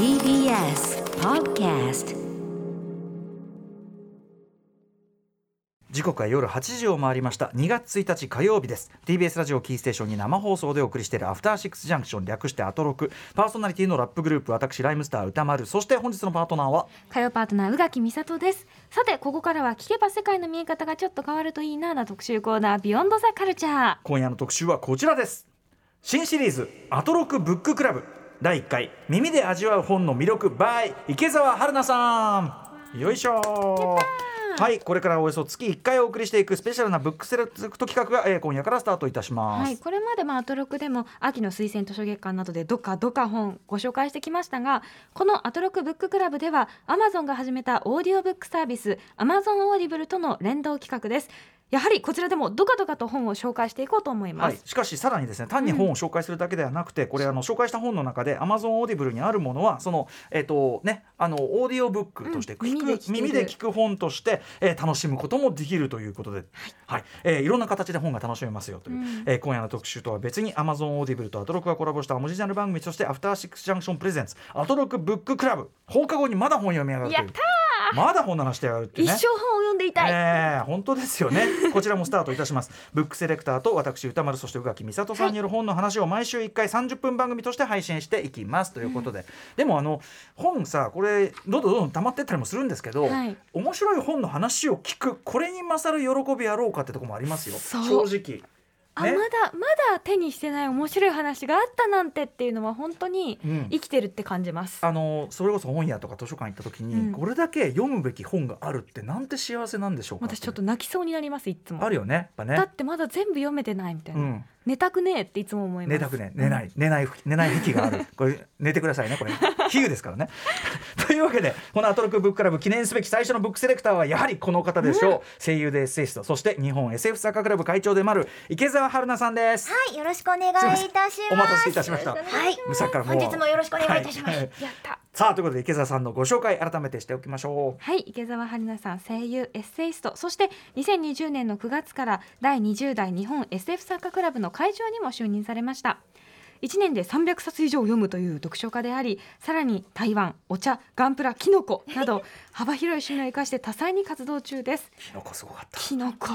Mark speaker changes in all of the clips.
Speaker 1: TBS Podcast
Speaker 2: 時刻は夜8時を回りました。2月1日火曜日です。TBS ラジオキーステーションに生放送でお送りしているアフターシックスジャンクション略してアトロク。パーソナリティのラップグループ私ライムスター歌丸。そして本日のパートナーは？
Speaker 3: 火曜パートナー宇垣美里です。さてここからは聞けば世界の見え方がちょっと変わるといいなな特集コーナービヨンドザカルチャー
Speaker 2: 今夜の特集はこちらです。新シリーズアトロクブッククラブ第1回耳で味わう本の魅力 by 池澤春菜さん。よいしょ。はいこれからおよそ月1回お送りしていくスペシャルなブックセレクト企画が、えー今夜からスタートいたします、
Speaker 3: はい、これまでまあアトロクでも秋の推薦図書月間などでどかどか本ご紹介してきましたがこのアトロクブッククラブではアマゾンが始めたオーディオブックサービスアマゾンオーディブルとの連動企画ですやはりこちらでもどかどかと本を紹介していこうと思います、
Speaker 2: はい、しかしさらにですね単に本を紹介するだけではなくて、これあの紹介した本の中で Amazon オーディブルにあるものはそのえっ、とねあのオーディオブックとして
Speaker 3: うん。
Speaker 2: 聞く、
Speaker 3: 耳で聞
Speaker 2: く本として、えー楽しむこともできるということで、はい。えーいろんな形で本が楽しめますよという、
Speaker 3: うん。
Speaker 2: えー今夜の特集とは別に Amazon オーディブルとアトロクがコラボしたオリジナル番組としてアフターシックスジャンクション presents アトロクブッククラブ。放課後にまだ本読み上がるという。
Speaker 3: やった
Speaker 2: まだ本の話してやがるっていうね。
Speaker 3: 一生本を読んでいたい、
Speaker 2: ええ本当ですよね。こちらもスタートいたします。ブックセレクターと私歌丸そして宇垣美里さんによる本の話を毎週1回30分番組として配信していきますということで、でもあの本さこれどんどんどんどん溜まってったりもするんですけど、
Speaker 3: はい
Speaker 2: 面白い本の話を聞くこれに勝る喜びやろうかってところもありますよ。正直。
Speaker 3: あ
Speaker 2: ね。
Speaker 3: まだまだ手にしてない面白い話があったなんてっていうのは本当に
Speaker 2: うん。
Speaker 3: 生きてるって感じます、
Speaker 2: あのそれこそ本屋とか図書館行った時に、
Speaker 3: うん。
Speaker 2: これだけ読むべき本があるってなんて幸せなんでしょうか
Speaker 3: 私ちょっと泣きそうになりますいつも。
Speaker 2: あるよねやっぱね。
Speaker 3: だってまだ全部読めてないみたいうな、
Speaker 2: ん。
Speaker 3: 寝たくねえっていつも思います。
Speaker 2: 寝たくね寝ない。寝ない寝ない息がある。これ寝てくださいねこれ比喩ですからね。というわけでこのアトロクブッククラブ記念すべき最初のブックセレクターはやはりこの方でしょう、声優でエッセイストそして日本 SF 作家クラブ会長でもある池澤春菜さんです。
Speaker 4: はい、よろしくお願いいたします。
Speaker 2: お待たせいたしました。
Speaker 4: はい、
Speaker 2: さっきから
Speaker 4: 本日もよろしくお願いいたします。
Speaker 2: はい。
Speaker 3: やった。
Speaker 2: さあということで池澤さんのご紹介改めてしておきましょう。
Speaker 3: はい池澤春菜さん声優エッセイスト。そして2020年の9月から第20代日本 SF 作家クラブの会長にも就任されました1年で300冊以上読むという読書家でありさらに台湾お茶ガンプラキノコなど 幅広い趣味を生かして多彩に活動中です。
Speaker 2: キノコすごかった。
Speaker 3: キノコ。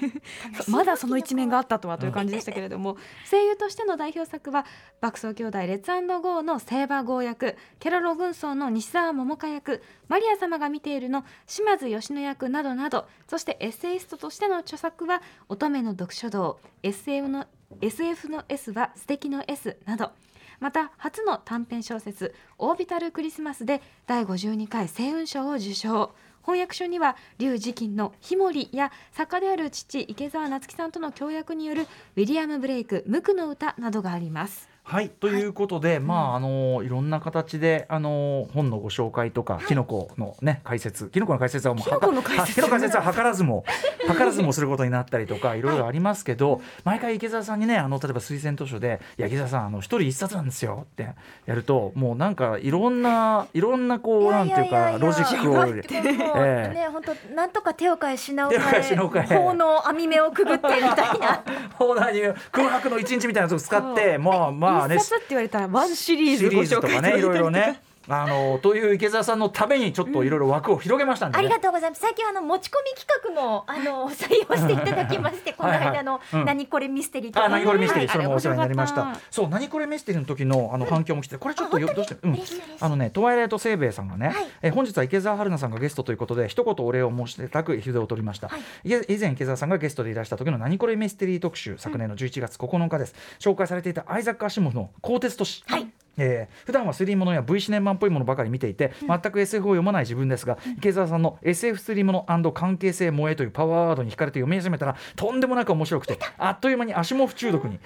Speaker 3: まだその一面があったとはという感じでしたけれども、声優としての代表作は爆走兄弟レッツゴーのセーバーゴー役ケロロ軍曹の西澤桃香役マリア様が見ているの島津義乃役などなどそしてエッセイストとしての著作は乙女の読書道 SF の SF の S は素敵の S などまた初の短編小説「オービタルクリスマス」で第52回星雲賞を受賞翻訳書には劉慈欣の「ひもり」や作家である父池澤夏樹さんとの協約によるウィリアム・ブレイク「無垢の歌」などがあります。
Speaker 2: はいということで、まああのいろんな形であの本のご紹介とか、キノコのね解説。キノコの解説はもう
Speaker 3: キノコの解説。
Speaker 2: はキノコの解説は図らずも図らずもすることになったりとかい。ろいろありますけど、毎回池澤さんにねあの例えば推薦図書で「いや池澤さんあの一人一冊なんですよ」ってやるともうなんかいろんないろんなこうなんていうかロジックを
Speaker 4: ね、本当なんとか手を変え品を変
Speaker 2: え
Speaker 4: 法の網目をくぐってみたいな。
Speaker 2: 放題に空白の一日みたいなとこ使ってまあまあ
Speaker 3: 冊って言われたらワンシリーズご紹介
Speaker 2: とかねいろいろね。あのという池澤さんのためにちょっといろいろ枠を広げましたんで、ね
Speaker 4: ありがとうございます。最近はあの持ち込み企画もあの 採用していただきまして、この間の
Speaker 2: うん
Speaker 4: 何これミステリーと
Speaker 2: あ、
Speaker 4: か。
Speaker 2: 何これミステリー、
Speaker 3: はい
Speaker 2: それもお世話になりました。そう、何これミステリーの時の、あの反響も来て、これちょっとよ、どうして、うん。あのね、トワイライト生兵衛さんがね、
Speaker 4: はい
Speaker 2: え本日は池澤春菜さんがゲストということで、一言お礼を申してたく筆を取りました。いえ以前池澤さんがゲストでいらした時の何これミステリー特集、昨年の11月9日です。紹介されていたアイザック・アシモフの鋼鉄都市。
Speaker 4: はい
Speaker 2: えー普段はスリーものや V シネマンっぽいものばかり見ていて、全く SF を読まない自分ですが、池澤さんの SF スリーもの関係性萌えというパワーワードに惹かれて読み始めたらとんでもなく面白くてあっという間に足も不中毒に。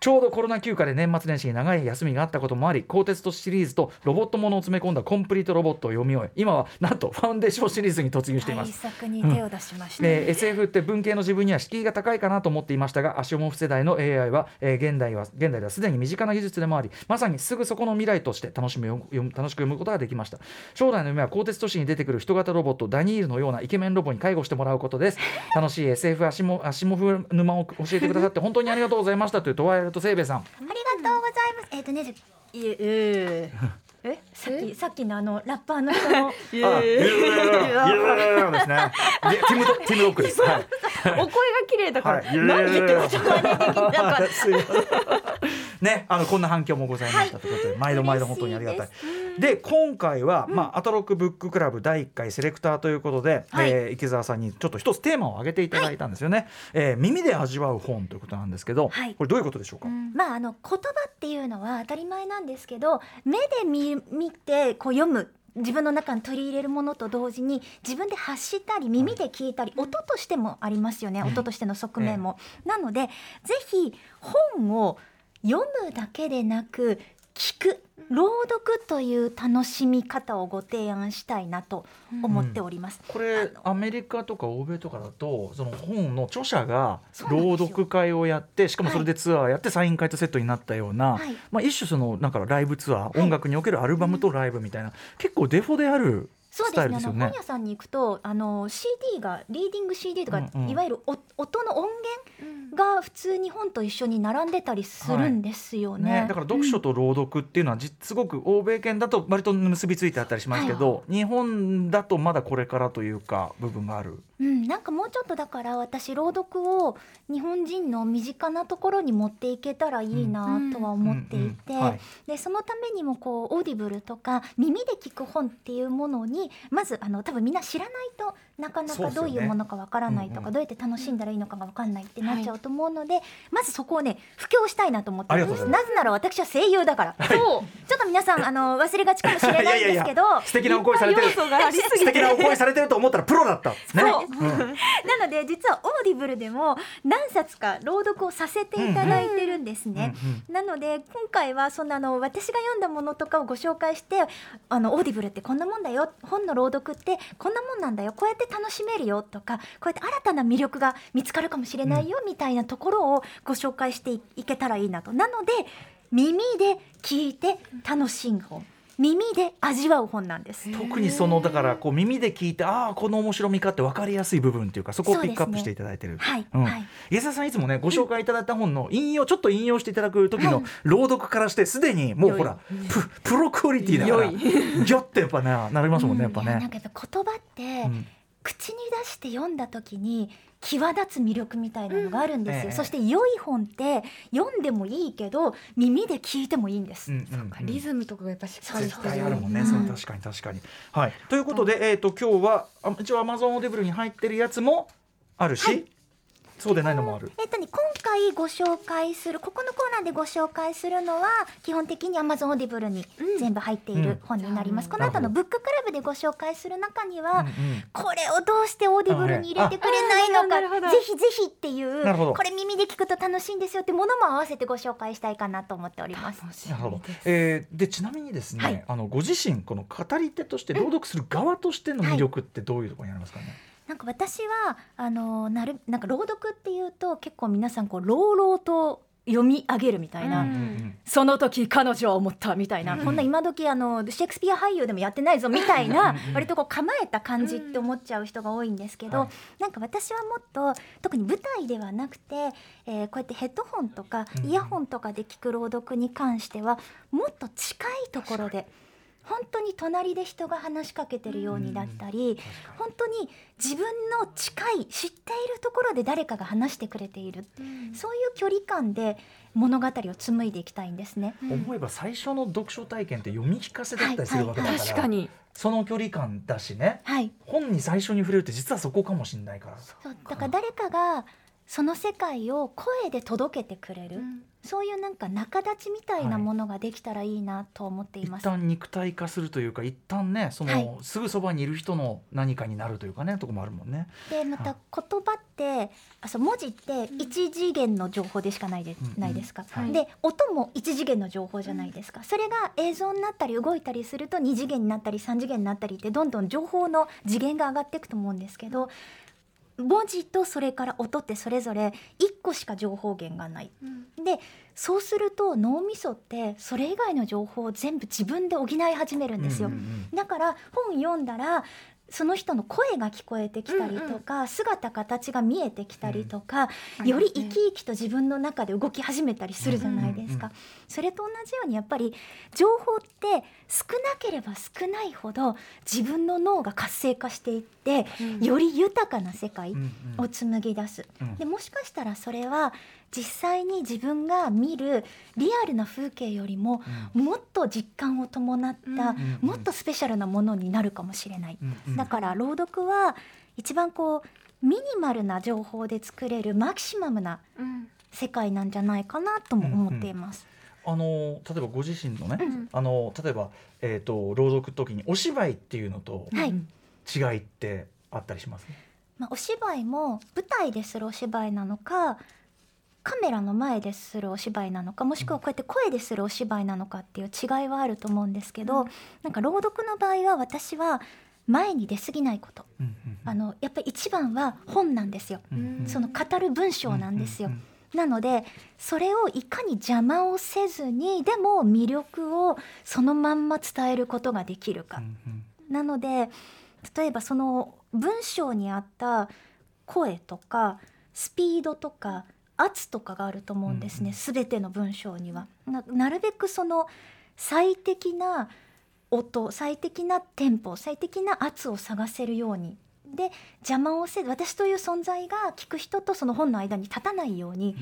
Speaker 2: ちょうどコロナ休暇で年末年始に長い休みがあったこともあり、鋼鉄都市シリーズとロボットものを詰め込んだコンプリートロボットを読み終え、今はなんとファウンデーションシリーズに突入しています
Speaker 4: 対。策に手を出しました。
Speaker 2: で SF って文系の自分には敷居が高いかなと思っていましたがアシオモフ世代の AI は、えー現代は現代ではすでに身近な技術でもありまさにすぐそこの未来として楽しむ楽しく読むことができました将来の夢は鋼鉄都市に出てくる人型ロボットダニールのようなイケメンロボに介護してもらうことです楽しい SF アシモアシモフ沼を教えてくださって本当にありがとうございましたというトワイライトセイベイさん。
Speaker 4: ありがとうございます。えっ、とね、いええ？えさっきさっきのあのラッパーの人の。
Speaker 2: ですね。で ティムドティムロックです。はい。
Speaker 3: お声が綺麗だから、
Speaker 2: はい。
Speaker 4: 何言ってきなか
Speaker 2: ね、あのこんな反響もございましたということで、毎度毎度本当にありがたい。で今回は、まあアトロックブッククラブ第1回セレクターということで、
Speaker 4: はい。
Speaker 2: えー池澤さんにちょっと一つテーマを挙げていただいたんですよね。えー耳で味わう本ということなんですけど、
Speaker 4: はい。
Speaker 2: これどういうことでしょうか？
Speaker 4: まああの言葉っていうのは当たり前なんですけど目で見見てこう読む自分の中に取り入れるものと同時に自分で発したり耳で聞いたり、音としてもありますよね、音としての側面も。なのでぜひ本を読むだけでなく聞く朗読という楽しみ方をご提案したいなと思っております。
Speaker 2: これアメリカとか欧米とかだとその本の著者が朗読会をやってしかもそれでツアーやってサイン会とセットになったような、
Speaker 4: はい。
Speaker 2: まあ、一種そのなんかライブツアー、
Speaker 4: はい。
Speaker 2: 音楽におけるアルバムとライブみたいな、結構デフォであるス
Speaker 4: そうですね。
Speaker 2: ね。
Speaker 4: の本屋さんに行くとあの CD がリーディング CD とか、
Speaker 2: うんうん。
Speaker 4: いわゆるお音の音源が普通に本と一緒に並んでたりするんですよね。
Speaker 2: ね、だから読書と朗読っていうのはじすごく欧米圏だと割と結びついてあったりしますけど、日本だとまだこれからというか部分がある。
Speaker 4: うん、なんかもうちょっとだから私朗読を日本人の身近なところに持っていけたらいいなとは思っていて、でそのためにもこうオーディブルとか耳で聞く本っていうものにまずあの多分みんな知らないとなかなかどういうものかわからないとか、
Speaker 2: うんうん
Speaker 4: どうやって楽しんだらいいのかがわかんないってなっちゃうと思うので、まずそこをね布教したいなと思ってなぜなら私は声優だから、そうちょっと皆さんあの忘れがちかもしれないんですけど。
Speaker 2: 素敵なお声されてる。
Speaker 3: 素
Speaker 2: 敵なお声されてると思ったらプロだった。ね。
Speaker 4: なので実はオーディブルでも何冊か朗読をさせていただいてるんですね。なので今回はそんなあの私が読んだものとかをご紹介してあのオーディブルってこんなもんだよ。本の朗読ってこんなもんなんだよ。こうやって楽しめるよとかこうやって新たな魅力が見つかるかもしれないよみたいなところをご紹介していいけたらいいなと。なので耳で聞いて楽しむ本耳で味わう本なんです。
Speaker 2: 特にそのだからこう耳で聞いてああこの面白みかって分かりやすい部分っていうかそこをピックアップしていただいてる。
Speaker 4: はい、
Speaker 2: うん。
Speaker 4: はい。
Speaker 2: 家澤さんいつもねご紹介いただいた本の引用ちょっと引用していただく時の朗読からしてすでにもうほらププロクオリティだからギョってやっぱねなりますもんねやっぱね。
Speaker 4: いやなんか言葉って、
Speaker 2: うん。
Speaker 4: 口に出して読んだ時に際立つ魅力みたいなのがあるんですよ、
Speaker 2: うん。ええ
Speaker 4: そして良い本って読んでもいいけど耳で聞いてもいいんです、
Speaker 2: うんうんうん。
Speaker 3: リズムとかがやっぱしっかり
Speaker 2: 絶
Speaker 3: してる。
Speaker 2: 対あるもんね、
Speaker 4: うん。
Speaker 2: 確かに確かに。はい、ということで、えー、と今日はあ一応アマゾンオーディブルに入ってるやつもあるし、そうでないのもある。
Speaker 4: えっとね今回ご紹介するここのコーナーでご紹介するのは基本的に Amazon オーディブルに全部入っている本になります、
Speaker 3: うん。
Speaker 4: この後のブッククラブでご紹介する中には、
Speaker 2: うんうん。
Speaker 4: これをどうしてオーディブルに入れてくれないのかぜひぜひっていう
Speaker 2: なるほど
Speaker 4: これ耳で聞くと楽しいんですよってものも合わせてご紹介したいかなと思っております。
Speaker 3: 楽しみ
Speaker 2: なるほど。えー、でちなみにですね、
Speaker 4: はい
Speaker 2: あのご自身この語り手として朗読する側としての魅力ってどういうところにありますかね？
Speaker 4: なんか私はあのなるなんか朗読っていうと結構皆さんこう朗々と読み上げるみたいな、
Speaker 3: うん。
Speaker 4: その時彼女は思ったみたいな、
Speaker 2: うん。
Speaker 4: こんな今時あのシェイクスピア俳優でもやってないぞみたいな
Speaker 2: うん。
Speaker 4: 割とこう構えた感じって思っちゃう人が多いんですけど、
Speaker 2: はい
Speaker 4: なんか私はもっと特に舞台ではなくて、えーこうやってヘッドホンとか
Speaker 2: うん。
Speaker 4: イヤホンとかで聞く朗読に関してはもっと近いところで本当に隣で人が話しかけてるようになったり、本当に自分の近い知っているところで誰かが話してくれている。そういう距離感で物語を紡いでいきたいんですね。
Speaker 2: 思えば最初の読書体験って読み聞かせだったりするわけだから、
Speaker 3: 確かに。
Speaker 2: その距離感だしね。
Speaker 4: はい、
Speaker 2: 本に最初に触れるって実はそこかもしれないから。
Speaker 4: そう。だから誰かがその世界を声で届けてくれる、そういうなんか仲立ちみたいなものができたらいいなと思ってい
Speaker 2: 一
Speaker 4: ます。
Speaker 2: 旦肉体化するというか一旦ねその、
Speaker 4: はい。
Speaker 2: すぐそばにいる人の何かになるというかねとこもあるもんね。
Speaker 4: でまた言葉ってあそう文字って一次元の情報でしかないで,、
Speaker 2: うん。
Speaker 4: ないですか、
Speaker 3: はい。
Speaker 4: で音も一次元の情報じゃないですか、それが映像になったり動いたりすると二次元になったり三次元になったりってどんどん情報の次元が上がっていくと思うんですけど文字とそれから音ってそれぞれ一個しか情報源がない。でそうすると脳みそってそれ以外の情報を全部自分で補い始めるんですよ。
Speaker 2: うんうんうん
Speaker 4: だから本読んだらその人の声が聞こえてきたりとか、姿形が見えてきたりとか、
Speaker 3: うん。
Speaker 4: より生き生きと自分の中で動き始めたりするじゃないですか、
Speaker 2: うん
Speaker 4: それと同じようにやっぱり情報って少なければ少ないほど自分の脳が活性化していって、
Speaker 3: うん。
Speaker 4: より豊かな世界
Speaker 2: うんうん。
Speaker 4: を紡ぎ出す、
Speaker 2: うん。
Speaker 4: でもしかしたらそれは実際に自分が見るリアルな風景よりももっと実感を伴った、
Speaker 3: うん。
Speaker 4: もっとスペシャルなものになるかもしれない、
Speaker 2: うん。うん。
Speaker 4: だから朗読は一番こうミニマルな情報で作れるマキシマムな
Speaker 3: うん。
Speaker 4: 世界なんじゃないかなとも思っています。
Speaker 2: あの例えばご自身のね、
Speaker 3: うん。
Speaker 2: あの例えば、えー、と朗読の時にお芝居っていうのと違いってあったりします？ね。
Speaker 4: まあ、お芝居も舞台でするお芝居なのかカメラの前でするお芝居なのかもしくはこうやって声でするお芝居なのかっていう違いはあると思うんですけど、
Speaker 3: うん。
Speaker 4: なんか朗読の場合は私は前に出過ぎないこと。
Speaker 2: うんうん
Speaker 4: あのやっぱり一番は本なんですよ、
Speaker 2: うんうん。
Speaker 4: その語る文章なんですよ。
Speaker 2: うんうん。
Speaker 4: なのでそれをいかに邪魔をせずにでも魅力をそのまんま伝えることができるか。
Speaker 2: う。んうん。
Speaker 4: なので例えばその文章にあった声とかスピードとか圧とかがあると思うんですね、
Speaker 2: うん
Speaker 4: 全ての文章にはな。なるべくその最適な音最適なテンポ最適な圧を探せるように。で邪魔をせず私という存在が聞く人とその本の間に立たないように、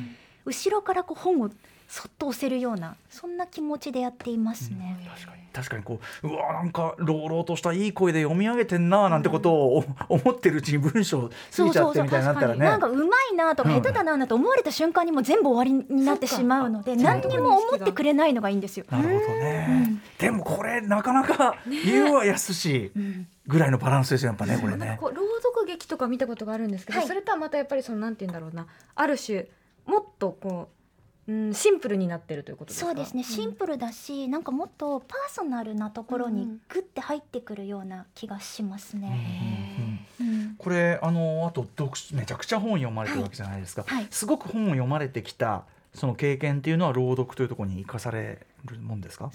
Speaker 4: 後ろからこう本をそっと押せるようなそんな気持ちでやっていますね。
Speaker 2: 確かに確かにこううわなんか朗々としたいい声で読み上げてんななんてことを、思ってるうちに文章過ぎちゃってみたいになったらね。
Speaker 4: なんかうまいなとか
Speaker 2: うん
Speaker 4: 下手だななんて思われた瞬間にもう全部終わりになってしまうので
Speaker 3: そっか
Speaker 4: 何にも思ってくれないのがいいんですよ。
Speaker 2: なるほどね、でもこれなかなか言うはやすし
Speaker 4: うん。
Speaker 2: ぐらいのバランスですよやっぱねこれね。
Speaker 3: 朗読劇とか見たことがあるんですけど、
Speaker 4: はい。
Speaker 3: それとはまたやっぱりそのなんて言うんだろうな。ある種もっとこう、うん、シンプルになってるということですか？
Speaker 4: そうですね。シンプルだし、なんかもっとパーソナルなところに
Speaker 3: うん
Speaker 4: グッて入ってくるような気がします
Speaker 2: うんうん
Speaker 4: ね。
Speaker 2: うん。
Speaker 4: うん。
Speaker 2: これあのあと読書めちゃくちゃ本読まれてるわけじゃないですか、
Speaker 4: はい。
Speaker 2: すごく本を読まれてきたその経験っていうのは朗読というところに生かされるもんですか？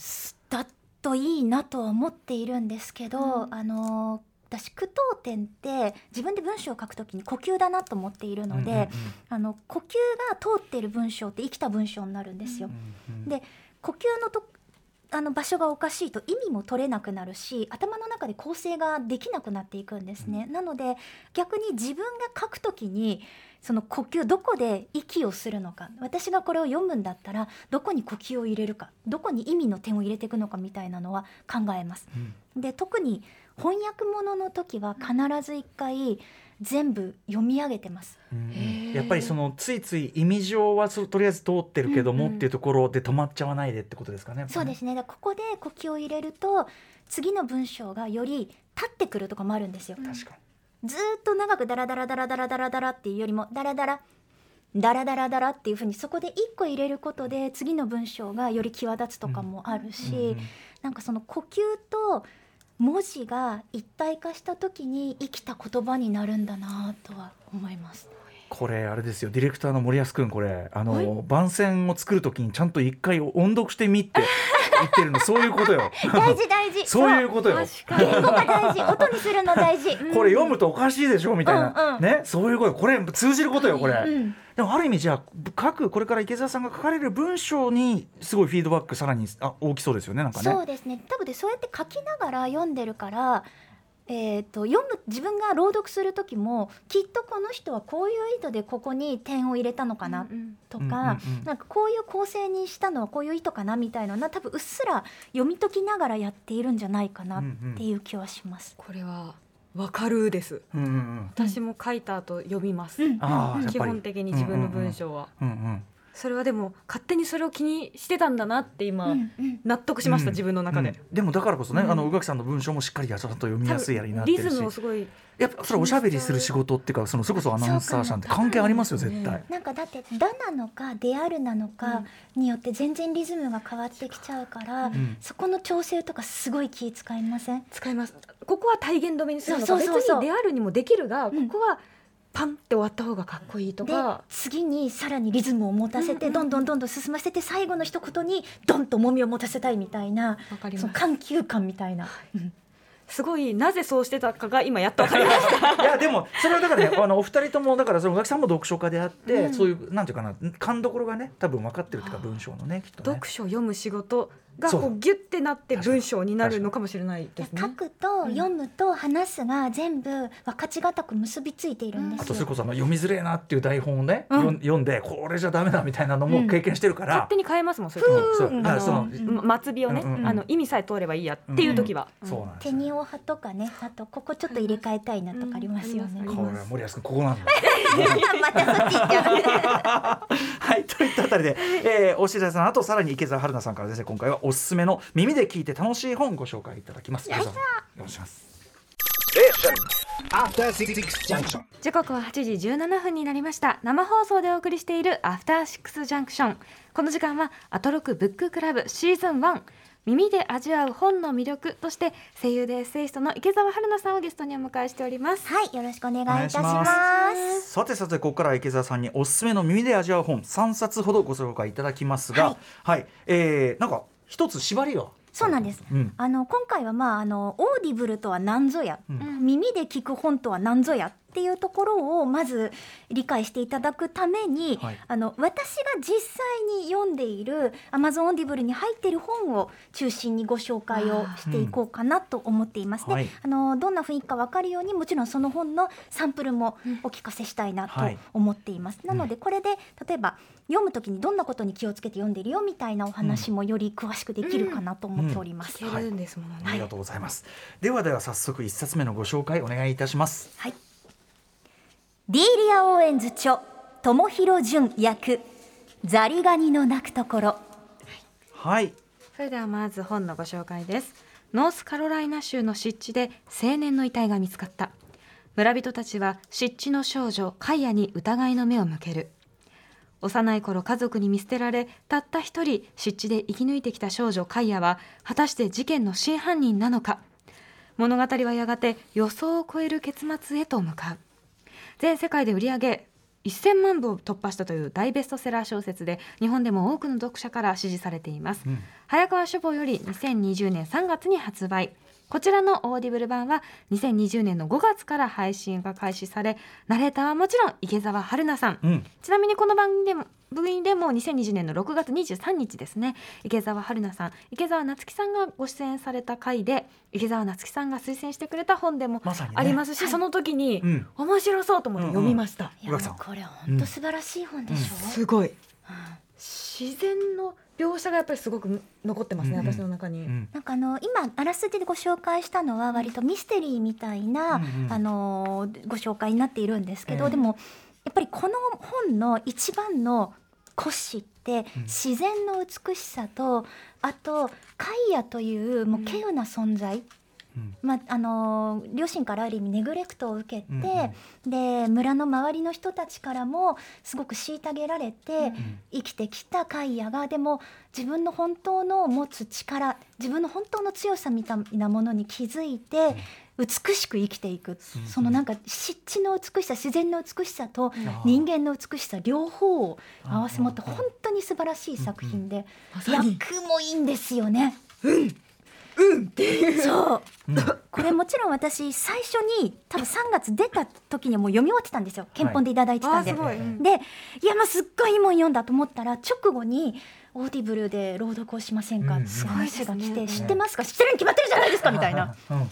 Speaker 4: だといいなとは思っているんですけど、
Speaker 3: うん。
Speaker 4: あの私句読点って自分で文章を書くときに呼吸だなと思っているので、あの呼吸が通っている文章って生きた文章になるんですよ。
Speaker 2: うんうんうん
Speaker 4: で呼吸のとあの場所がおかしいと意味も取れなくなるし頭の中で構成ができなくなっていくんですね。なので逆に自分が書くときにその呼吸どこで息をするのか私がこれを読むんだったらどこに呼吸を入れるかどこに意味の点を入れていくのかみたいなのは考えます。
Speaker 2: うん
Speaker 4: で特に翻訳物の時は必ず一回全部読み上げてます。
Speaker 2: うんやっぱりそのついつい意味上はそとりあえず通ってるけども、
Speaker 3: うんうん
Speaker 2: っていうところで止まっちゃわないでってことですかね。
Speaker 4: そうですね。ここで呼吸を入れると次の文章がより立ってくるとかもあるんですよ。
Speaker 2: 確か
Speaker 4: ずーっと長くダラダラダラダラダラダラっていうよりもダラダラダラダラダラっていうふうにそこで一個入れることで次の文章がより際立つとかもあるし、
Speaker 2: に。うんうん
Speaker 4: なんかその呼吸と文字が一体化した時に生きた言葉になるんだなとは思います。
Speaker 2: これあれですよディレクターの森保君これあの、
Speaker 3: はい
Speaker 2: 番宣を作るときにちゃんと一回音読してみって 言ってるのそういうことよ。
Speaker 4: 大事大事。
Speaker 2: そういうことよ。
Speaker 4: 言語が大事。音にするの大事。
Speaker 2: これ読むとおかしいでしょみたいな、
Speaker 4: うんうん
Speaker 2: ね？そういうことこれ通じることよこれ、
Speaker 4: うん
Speaker 2: でもある意味じゃあ書くこれから池澤さんが書かれる文章にすごいフィードバックさらにあ大きそうですよねなんかね。
Speaker 4: そうですね。多分でそうやって書きながら読んでるから、えー、と読む自分が朗読する時もきっとこの人はこういう意図でここに点を入れたのかな
Speaker 3: うん
Speaker 4: とか、
Speaker 2: うんうんうん。
Speaker 4: なんかこういう構成にしたのはこういう意図かなみたいなのは多分うっすら読み解きながらやっているんじゃないかなっていう気はします。
Speaker 3: これはわかるです。
Speaker 2: うんうんうん。
Speaker 3: 私も書いた後読みます、
Speaker 4: うん。
Speaker 3: 基
Speaker 2: ああやっぱり。
Speaker 3: 本的に自分の文章は、
Speaker 2: うんうん
Speaker 3: それはでも勝手にそれを気にしてたんだなって今、
Speaker 4: うんうん。
Speaker 3: 納得しました、
Speaker 2: うん。
Speaker 3: 自分の中で、
Speaker 2: うん。でもだからこそね、
Speaker 3: うん。
Speaker 2: あの宇垣さんの文章もしっかりやちゃんと読みやすいやりになって
Speaker 3: リズ
Speaker 2: るし
Speaker 3: ムをすごい
Speaker 2: やっぱそれはおしゃべりする仕事っていうかそのそれこそアナウンサーさんって関係ありますよ絶対、
Speaker 3: うん。
Speaker 4: なんかだって「だ」なのか「である」なのかによって全然リズムが変わってきちゃうから、
Speaker 2: ん
Speaker 4: そこの調整とかすごい気遣いません
Speaker 3: 使いますここは体現止めにするのか
Speaker 4: そうそうそう
Speaker 3: 別にであるにもできるが、
Speaker 4: うん。
Speaker 3: ここはパンって終わった方がかっこいいと
Speaker 4: で
Speaker 3: か
Speaker 4: 次にさらにリズムを持たせて、どんどんどんどん進ませて最後の一言にドンと重みを持たせたいみたいな
Speaker 3: わかります。
Speaker 4: その緩急感みたいな、うん。
Speaker 3: すごいなぜそうしてたかが今やっと分かりました。
Speaker 2: いやでもそれはだからねあのお二人ともだからその宇垣さんも読書家であって、
Speaker 3: うん。
Speaker 2: そういうなんていうかな勘どころがね多分分かってるっていうか文章のねきっとね。
Speaker 3: 読書を読む仕事がこうギュッてなって文章になるのかもしれないですね。
Speaker 4: 書くと読むと話すが全部分かちがたく結びついているんですよ。
Speaker 2: あとそれこそあの読みづれえなっていう台本をね、
Speaker 3: うん。
Speaker 2: 読んでこれじゃダメだみたいなのも経験してるから、
Speaker 3: 勝手に変えますもんそういう時
Speaker 2: そう。
Speaker 4: うん。
Speaker 2: だからその、
Speaker 3: 末尾をね、
Speaker 2: うんうん
Speaker 3: あの意味さえ通ればいいやっていう時は、
Speaker 2: そうなんです
Speaker 4: 手
Speaker 2: よ
Speaker 4: にお派とかねあとここちょっと入れ替えたいなとかありますよね。
Speaker 3: うん。
Speaker 2: これは森保君ここなんだ。
Speaker 4: またそっち行っちゃう。
Speaker 2: はいといったあたりで、えー、お知らせの後さらに池澤春菜さんからですね今回はおすすめの耳で聞いて楽しい本ご紹介いただきます。よろしくお願いします。
Speaker 3: 時刻は8時17分になりました。生放送でお送りしているアフターシックスジャンクションこの時間はアトロクブッククラブシーズン1耳で味わう本の魅力として声優でエッセイストの池澤春菜さんをゲストにお迎えしております。
Speaker 4: はい、よろしくお願いいたします。
Speaker 2: さてさてここからは池澤さんにおすすめの耳で味わう本3冊ほどご紹介いただきますが、は
Speaker 4: はいい、
Speaker 2: えー、なんか一つ縛りが
Speaker 4: そうなんです。
Speaker 2: うん。
Speaker 4: あの今回はまああのオーディブルとは何ぞや、
Speaker 2: うん。
Speaker 4: 耳で聞く本とは何ぞやっていうところをまず理解していただくために、
Speaker 2: はい
Speaker 4: あの私が実際に読んでいる Amazon オーディブルに入っている本を中心にご紹介をしていこうかなと思っていますね。
Speaker 2: はい
Speaker 4: あのどんな雰囲気か分かるようにもちろんその本のサンプルもお聞かせしたいなと
Speaker 2: はい
Speaker 4: 思っています。なのでこれで例えば読むときにどんなことに気をつけて読んでいるよみたいなお話もより詳しくできるかなと思っております。
Speaker 3: 聞けるんですものね、
Speaker 2: ありがとうございます。ではでは早速一冊目のご紹介お願いいたします。
Speaker 4: はい。ディーリア・オーエンズ著友廣純訳ザリガニの鳴くところ。
Speaker 2: はい。
Speaker 3: それではまず本のご紹介です。ノースカロライナ州の湿地で青年の遺体が見つかった。村人たちは湿地の少女カイアに疑いの目を向ける。幼い頃家族に見捨てられたった一人湿地で生き抜いてきた少女カイアは果たして事件の真犯人なのか。物語はやがて予想を超える結末へと向かう全世界で売り上げ1000万部を突破したという大ベストセラー小説で日本でも多くの読者から支持されています、
Speaker 2: うん。
Speaker 3: 早川書房より2020年3月に発売こちらのオーディブル版は2020年の5月から配信が開始されナレーターはもちろん池澤春菜さん。
Speaker 2: うん。
Speaker 3: ちなみにこの番組でも部員でも2020年の6月23日ですね。池澤春菜さん。池澤夏樹さんがご出演された回で池澤夏樹さんが推薦してくれた本でもありますし、その時に
Speaker 2: うん。
Speaker 3: 面白そうと思って読みました、
Speaker 4: いや
Speaker 2: 宇垣さん。
Speaker 4: もうこれ本当素晴らしい本でしょ、
Speaker 3: すごい。自然の描写がやっぱりすごく残ってますね、
Speaker 2: うんうん。
Speaker 3: 私の中に、
Speaker 2: うん。
Speaker 4: なんかあの今あらすじでご紹介したのは割とミステリーみたいな、
Speaker 2: うんうん。
Speaker 4: あのご紹介になっているんですけど、
Speaker 2: ええ
Speaker 4: でもやっぱりこの本の一番の骨子って
Speaker 2: うん。
Speaker 4: 自然の美しさと、あとカイアというもう稀有な存在、
Speaker 2: うん
Speaker 4: まあ、あの両親からある意味ネグレクトを受けて、
Speaker 2: うん
Speaker 4: で村の周りの人たちからもすごく虐げられて、
Speaker 2: うん
Speaker 4: 生きてきたカイアがでも自分の本当の持つ力自分の本当の強さみたいなものに気づいて美しく生きていく、
Speaker 2: うん
Speaker 4: そのなんか湿地の美しさ自然の美しさと人間の美しさ両方を合わせ持って本当に素晴らしい作品で、
Speaker 3: まさに。
Speaker 4: 役もいいんですよね。そう。
Speaker 2: うん。
Speaker 4: これもちろん私最初に多分3月出た時にはもう読み終わってたんですよ。献本でいただいてたんで。
Speaker 3: あーすごい、うん。
Speaker 4: でいやまあすっごいいいもん読んだと思ったら直後にオーディブルで朗読をしませんか
Speaker 2: うん
Speaker 4: って話が来て、
Speaker 3: すごいですね。
Speaker 4: 知ってますか？知ってるに決まってるじゃないですかみたいな。
Speaker 2: うん。
Speaker 4: も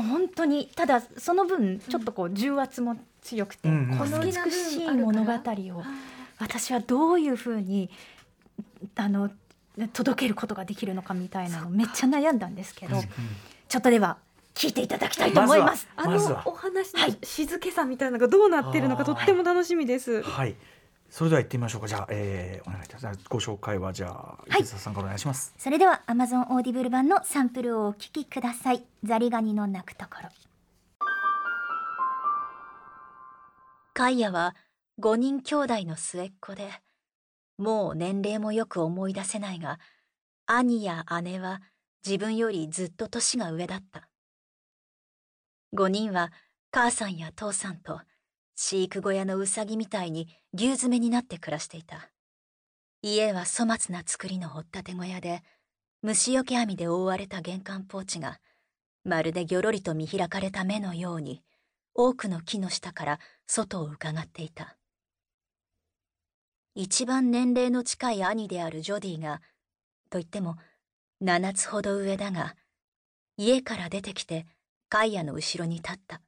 Speaker 4: う本当にただその分ちょっとこう重圧も強くて、
Speaker 2: うんうん。
Speaker 4: この美しい物語を私はどういうふうにあの届けることができるのかみたいなのめっちゃ悩んだんですけど
Speaker 2: うん
Speaker 4: ちょっとでは聞いていただきたいと思います。
Speaker 3: あ
Speaker 2: まずは
Speaker 3: のお話
Speaker 4: はい
Speaker 3: の静けさみたいなのがどうなってるのかとっても楽しみです。
Speaker 2: はい。それでは行ってみましょうか。じゃあ、えー、お願いいたします。ご紹介はじゃあ、
Speaker 4: い
Speaker 2: 池澤さんからお願いします。
Speaker 4: それでは Amazon オーディブル版のサンプルをお聞きください。ザリガニの鳴くところ。
Speaker 5: カイヤは5人兄弟の末っ子で、もう年齢もよく思い出せないが、兄や姉は自分よりずっと年が上だった。5人は母さんや父さんと飼育小屋のウサギみたいに牛詰めになって暮らしていた。家は粗末な作りの掘ったて小屋で、虫よけ網で覆われた玄関ポーチが、まるでぎょろりと見開かれた目のように多くの木の下から外を伺っていた一番年齢の近い兄であるジョディがと言っても7つほど上だが家から出てきてカイヤの後ろに立った。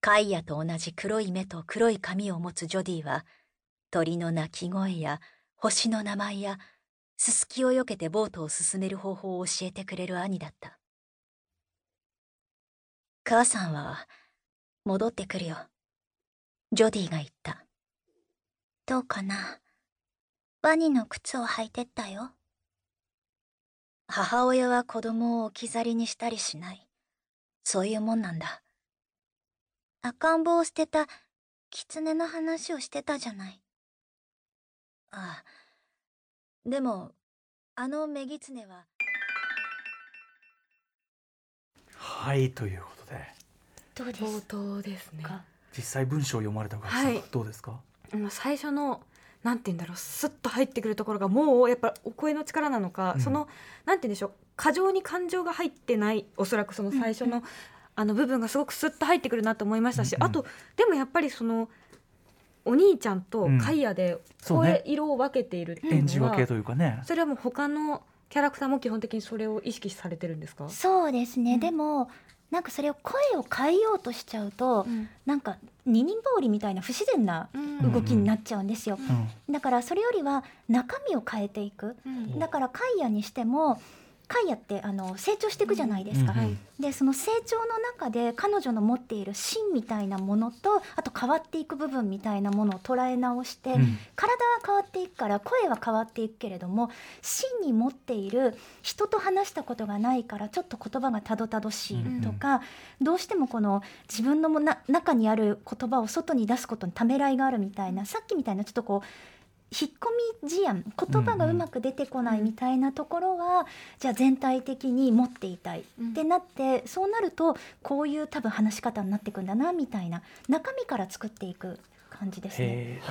Speaker 5: カイヤと同じ黒い目と黒い髪を持つジョディは鳥の鳴き声や星の名前やすすきをよけてボートを進める方法を教えてくれる兄だった。母さんは戻ってくるよ。ジョディが言った。
Speaker 4: どうかな？ワニの靴を履いてったよ。
Speaker 5: 母親は子供を置き去りにしたりしない。そういうもんなんだ。
Speaker 4: 赤ん坊を捨てた狐の話をしてたじゃない。
Speaker 5: ああ。でもあのメギツネは。
Speaker 2: はいということで。
Speaker 4: どうです
Speaker 3: 冒頭ですね
Speaker 4: か？
Speaker 2: 実際文章を読まれた学さん、
Speaker 3: はい。
Speaker 2: どうですか？
Speaker 3: 最初のなんて言うんだろうスッと入ってくるところがもうやっぱお声の力なのか、
Speaker 2: うん。
Speaker 3: そのなんて言うんでしょう過剰に感情が入ってないおそらくその最初の、
Speaker 4: うん。
Speaker 3: あの部分がすごくスッと入ってくるなと思いましたし、
Speaker 2: うん。うん
Speaker 3: あとでもやっぱりそのお兄ちゃんとカイヤで声色を分けているっていうのは、
Speaker 2: 演じ分けというかね、
Speaker 3: それはもう他のキャラクターも基本的にそれを意識されてるんですか、
Speaker 4: そうですね、
Speaker 3: うん。
Speaker 4: でもなんかそれを声を変えようとしちゃうと、
Speaker 3: うん。
Speaker 4: なんか二人羽織みたいな不自然な
Speaker 3: うん。
Speaker 4: 動きになっちゃうんですよ、
Speaker 2: うん。
Speaker 4: だからそれよりは中身を変えていく。
Speaker 3: うん。
Speaker 4: だからカイヤにしてもカイヤってあの成長していくじゃないですか、
Speaker 2: うん
Speaker 3: はい
Speaker 4: でその成長の中で彼女の持っている芯みたいなものとあと変わっていく部分みたいなものを捉え直して、
Speaker 2: うん。
Speaker 4: 体は変わっていくから声は変わっていくけれども芯に持っている人と話したことがないからちょっと言葉がたどたどしいとか、どうしてもこの自分のもな中にある言葉を外に出すことにためらいがあるみたいなさっきみたいなちょっとこう引っ込み思案言葉がうまく出てこないみたいなところは、じゃあ全体的に持っていたい。
Speaker 3: うん。
Speaker 4: ってなってそうなるとこういう多分話し方になっていくんだなみたいな中身から作っていく感じですね。
Speaker 2: へ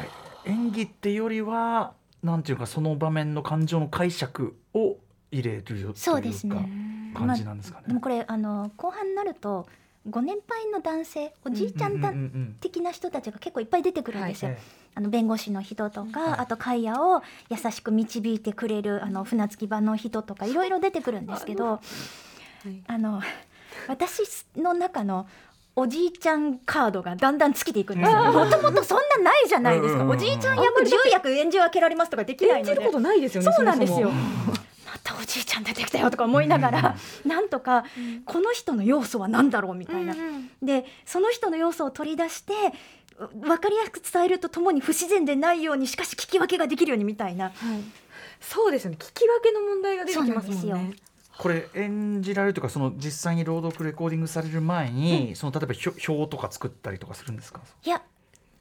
Speaker 2: え演技ってよりはなんていうかその場面の感情の解釈を入れるというか
Speaker 4: そうですね。
Speaker 2: 感じなんですかね。
Speaker 4: でもこれあの後半になるとご年配の男性おじいちゃん的な人たちが結構いっぱい出てくるんですよ。
Speaker 2: え
Speaker 4: あの弁護士の人とか、
Speaker 2: はい
Speaker 4: あとカイヤを優しく導いてくれるあの船着き場の人とかいろいろ出てくるんですけど
Speaker 3: はい
Speaker 4: あの私の中のおじいちゃんカードがだんだん尽きていくんですよ。もともとそんなないじゃないですか。
Speaker 2: うん
Speaker 4: おじいちゃん役重役演じ分けられますとかできないので
Speaker 3: 演じるこ。とないですよね
Speaker 4: そうなんですよ。
Speaker 3: も
Speaker 4: またおじいちゃん出てきたよとか思いながら、なんとかこの人の要素は何だろうみたいな。でその人の要素を取り出してう分かりやすく伝えるとともに不自然でないようにしかし聞き分けができるようにみたいな。
Speaker 3: はい、そうですよね。聞き分けの問題が出てきますもんね。
Speaker 4: で
Speaker 2: これ演じられるというかその実際に朗読レコーディングされる前に、その例えば表表とか作ったりとかするんですか？
Speaker 4: いや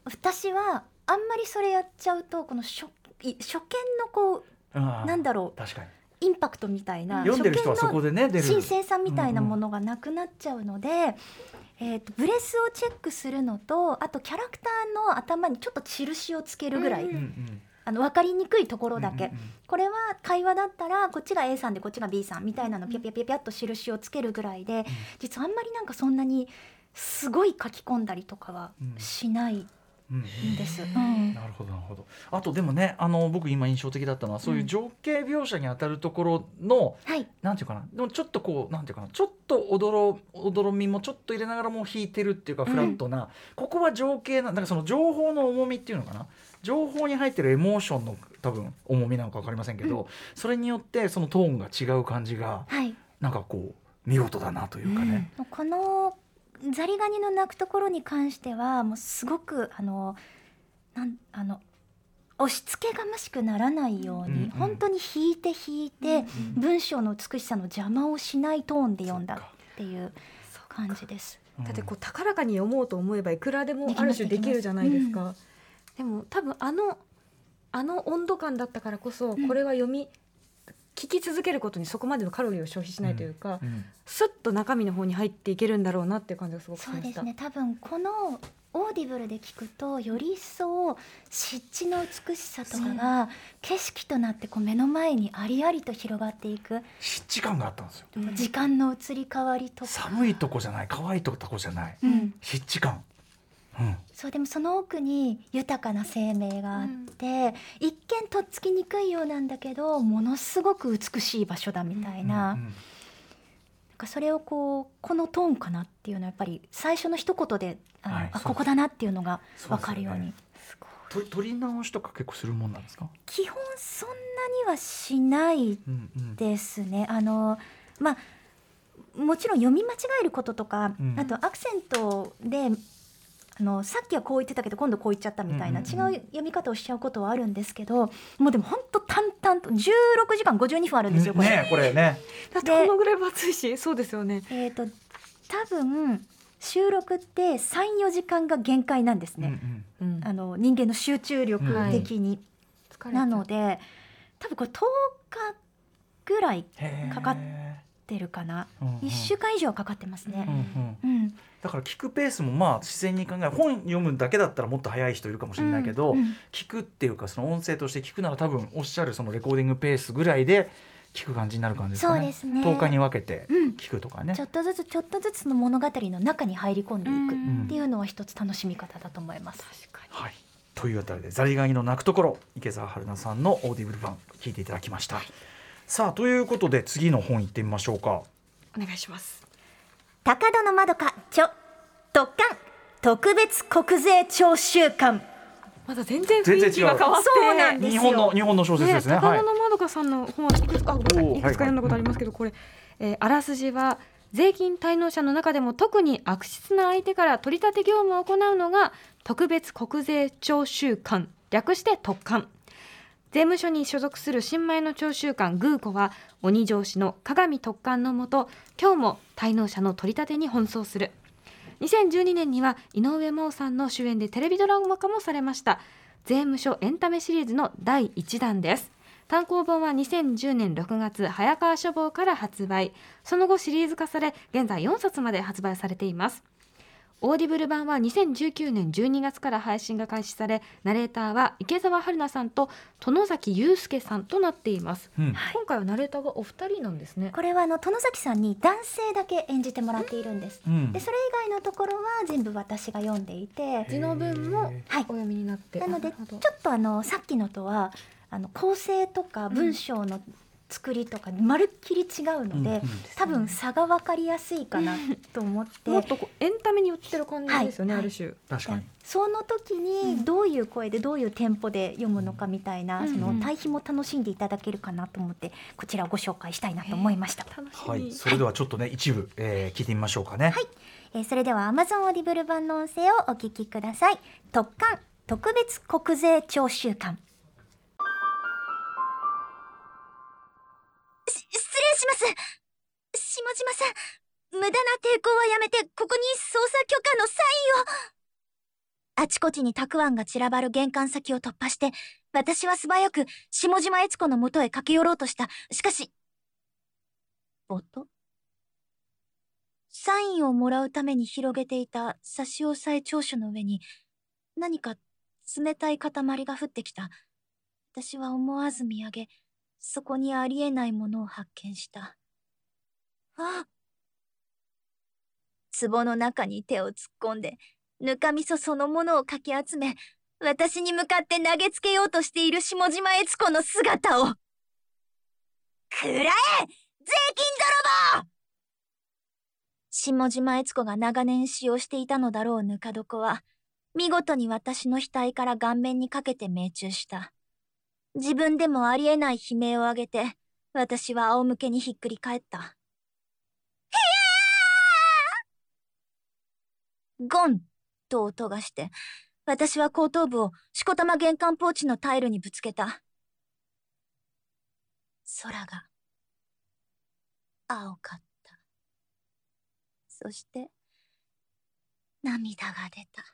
Speaker 4: 私はあんまりそれやっちゃうとこの初い初見のこうなんだろう。
Speaker 2: 確かに
Speaker 4: インパクトみたいな
Speaker 2: 読んでる人はそこでね
Speaker 4: 新鮮さみたいなものがなくなっちゃうので、えー、とブレスをチェックするのとあとキャラクターの頭にちょっと印をつけるぐらい、
Speaker 3: うん
Speaker 2: うんうん。
Speaker 4: あの分かりにくいところだけ、
Speaker 2: うんうんうん。
Speaker 4: これは会話だったらこっちが A さんでこっちが B さんみたいなのピャピャピャピャっと印をつけるぐらいで、実はあんまりなんかそんなにすごい書き込んだりとかはしない
Speaker 2: うん
Speaker 4: んです。
Speaker 3: う
Speaker 4: うんん。
Speaker 2: なるほどなるほど。あとでもねあの僕今印象的だったのはそういう情景描写に当たるところの、
Speaker 4: はい。
Speaker 2: なんていうかなでもちょっとこうなんていうかなちょっと驚驚みもちょっと入れながらも弾いてるっていうかフラットな、ここは情景ななんかその情報の重みっていうのかな情報に入ってるエモーションの多分重みなのか分かりませんけど、それによってそのトーンが違う感じが
Speaker 4: はい。
Speaker 2: なんかこう見事だなというかね。
Speaker 4: このザリガニの鳴くところに関してはもうすごくあのなんあの押し付けがましくならないように、
Speaker 2: うんうん。
Speaker 4: 本当に弾いて弾いて、文章の美しさの邪魔をしないトーンで読んだっていう感じです。
Speaker 3: だってこう高らかに読もうと思えばいくらでもある種できるじゃないですか。でも多分あのあの温度感だったからこそこれは読み、聞き続けることにそこまでのカロリーを消費しないというか、
Speaker 2: うん
Speaker 3: スッと中身の方に入っていけるんだろうなっていう感じがすごくしました。
Speaker 4: そうですね。多分このオーディブルで聞くとより一層湿地の美しさとかが景色となってこう目の前にありありと広がっていく。
Speaker 2: 湿地感があったんですよ。
Speaker 4: 時間の移り変わりとか。
Speaker 2: 寒いとこじゃない。乾いとこじゃない。
Speaker 4: うん、
Speaker 2: 湿地感。うん
Speaker 4: そうでもその奥に豊かな生命があって、一見とっつきにくいようなんだけどものすごく美しい場所だみたいな,、なん
Speaker 2: うん。
Speaker 4: かそれをこうこのトーンかなっていうのはやっぱり最初の一言であの、
Speaker 2: はい
Speaker 4: あここだなっていうのが分かるように。
Speaker 2: と取り直しとか結構するもんなんですか？
Speaker 4: 基本そんなにはしない
Speaker 2: うんうん。
Speaker 4: ですね。あのまあもちろん読み間違えることとか、
Speaker 2: うん。
Speaker 4: あとアクセントであのさっきはこう言ってたけど今度こう言っちゃったみたいな、
Speaker 2: うんうんうん。
Speaker 4: 違う読み方をしちゃうことはあるんですけどもうでも本当淡々と16時間52分あるんですよこれ。
Speaker 2: ねこれね。
Speaker 3: だってこのぐらい分厚いしそうですよね。
Speaker 4: えっ、と多分収録って34時間が限界なんです
Speaker 2: うんう
Speaker 4: ね、
Speaker 2: ん。
Speaker 3: うん。
Speaker 4: あの人間の集中力的に。なので多分これ10日ぐらいかかってるかな、
Speaker 2: うんうん。
Speaker 4: 1週間以上かかってます
Speaker 2: うん
Speaker 4: ね。
Speaker 2: うん。
Speaker 4: うん
Speaker 2: だから聞くペースもまあ自然に考え本読むだけだったらもっと早い人いるかもしれないけど、
Speaker 4: うん
Speaker 2: 聞くっていうかその音声として聞くなら多分おっしゃるそのレコーディングペースぐらいで聞く感じになる感じですかね。
Speaker 4: そうですね
Speaker 2: 10日に分けて
Speaker 4: うん
Speaker 2: 聞くとかね。
Speaker 4: ちょっとずつちょっとずつの物語の中に入り込んでいく
Speaker 3: うん
Speaker 4: っていうのは一つ楽しみ方だと思います。
Speaker 2: はい。というあたりでザリガニの鳴くところ池澤春菜さんのオーディブル版聞いていただきました。さあということで次の本行ってみましょうか。
Speaker 3: お願いします
Speaker 4: 高戸のまどかちょ特刊特別国税徴収館
Speaker 3: まだ全然雰囲気が変わって。
Speaker 4: そうなんですよ。
Speaker 2: 日本の日本の小説ですね。はい。
Speaker 3: 高野。のまどかさんの本はいくつかいくつか読んだことありますけど、これ、えーあらすじは税金滞納者の中でも特に悪質な相手から取り立て業務を行うのが特別国税徴収官。略して特官税務署に所属する新米の徴収官グーコは鬼上司の鏡特官のもと今日も滞納者の取り立てに奔走する。2012年には井上真央さんの主演でテレビドラマ化もされました。税務署エンタメシリーズの第1弾です。単行本は2010年6月早川書房から発売。その後シリーズ化され現在4冊まで発売されています。オーディブル版は2019年12月から配信が開始されナレーターは池澤春菜さんと外崎友亮さんとなっています。
Speaker 2: うん。
Speaker 3: 今回はナレーターがお二人なんですね。
Speaker 4: これはあの外崎さんに男性だけ演じてもらっているんです。
Speaker 2: うん。
Speaker 4: でそれ以外のところは全部私が読んでいて
Speaker 3: 地の文も
Speaker 2: へ
Speaker 4: はい。
Speaker 3: お読みになって。
Speaker 4: なのでちょっとあのさっきのとはあの構成とか文章の作りとかまるっきり違うので、
Speaker 2: うんうん
Speaker 4: 多分差が分かりやすいかなと思って、
Speaker 3: もっとこうエンタメに寄ってる感じですよね、
Speaker 4: はい
Speaker 3: ある種
Speaker 2: 確かに。
Speaker 4: その時にどういう声でどういうテンポで読むのかみたいな、
Speaker 3: うん
Speaker 4: その
Speaker 3: うん
Speaker 4: 対比も楽しんでいただけるかなと思ってこちらをご紹介したいなと思いました。
Speaker 2: はい。それではちょっとね一部、えー聞いてみましょうかね。
Speaker 4: はいえーそれでは Amazon オーディブル版の音声をお聞きください。トッカン特別国税徴収官
Speaker 5: 失礼します下島さん無駄な抵抗はやめてここに捜査許可のサインを。あちこちにたくあんが散らばる玄関先を突破して私は素早く下島悦子のもとへ駆け寄ろうとした。しかし音サインをもらうために広げていた差し押さえ調書の上に何か冷たい塊が降ってきた。私は思わず見上げそこにありえないものを発見した。あ壺の中に手を突っ込んで、ぬかみそそのものをかき集め、私に向かって投げつけようとしている下島悦子の姿を。くらえ税金泥棒下島悦子が長年使用していたのだろうぬか床は、見事に私の額から顔面にかけて命中した。自分でもありえない悲鳴を上げて、私は仰向けにひっくり返った。ゴンと音がして、私は後頭部をしこたま玄関ポーチのタイルにぶつけた。空が、青かった。そして、涙が出た。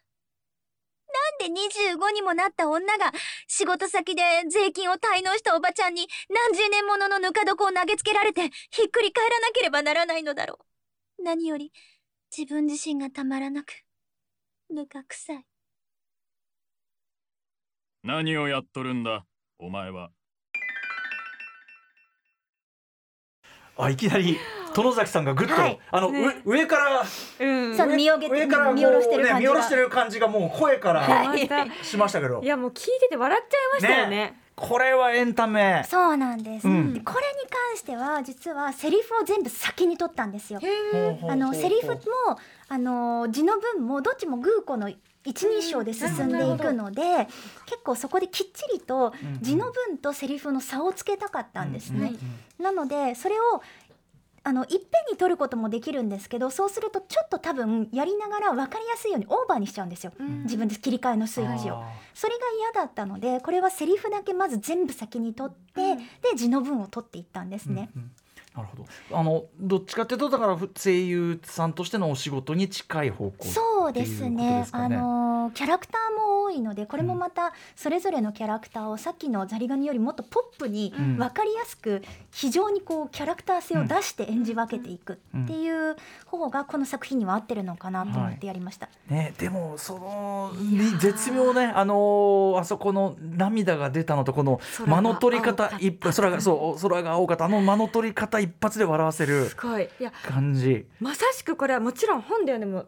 Speaker 5: なんで25にもなった女が仕事先で税金を滞納したおばちゃんに何十年もののぬか床を投げつけられてひっくり返らなければならないのだろう。何より自分自身がたまらなくぬか臭い。
Speaker 1: 何をやっとるんだお前は
Speaker 2: あいきなり殿崎さんがぐっと、
Speaker 4: はい。
Speaker 2: あの、
Speaker 3: ね。
Speaker 2: う上から
Speaker 3: うん。
Speaker 4: そう見上げて
Speaker 2: 上から
Speaker 4: 見下ろしてる感じが。
Speaker 2: ね見下ろしてる感じがもう声からしましたけど。
Speaker 3: いやもう聞いてて笑っちゃいましたよね。
Speaker 2: これはエンタメ。
Speaker 4: そうなんです、
Speaker 2: うん。
Speaker 4: でこれに関しては実はセリフを全部先に取ったんですよ。あのセリフもあの字の文もどっちもグーコの一人称で進んでいくので、結構そこできっちりと字の文とセリフの差をつけたかったんですね。なのでそれをあのいっぺんに取ることもできるんですけどそうするとちょっと多分やりながら分かりやすいようにオーバーにしちゃうんですよ、
Speaker 3: うん。
Speaker 4: 自分で切り替えのスイッチを。それが嫌だったのでこれはセリフだけまず全部先に取って、
Speaker 3: うん。
Speaker 4: で字の文を取っていったんですね。
Speaker 2: うんうんなるほど。あのどっちかっていうとだからふ声優さんとしてのお仕事に近い方向
Speaker 4: そうです
Speaker 2: っていうこと
Speaker 4: ね
Speaker 2: ですかね。
Speaker 4: あのキャラクターも多いのでこれもまたそれぞれのキャラクターをさっきのザリガニよりもっとポップに
Speaker 2: うん。
Speaker 4: 分かりやすく非常にこうキャラクター性を出して演じ分けていくっていう方がこの作品には合ってるのかなと思ってやりました。
Speaker 2: ね、でもその絶妙ねあのーあそこの涙が出たのとこの間の取り方一発空がそう空が青かったあの間の取り方一発で笑わせる
Speaker 3: すごい。いや
Speaker 2: 感じ。
Speaker 3: まさしくこれはもちろん本ではでも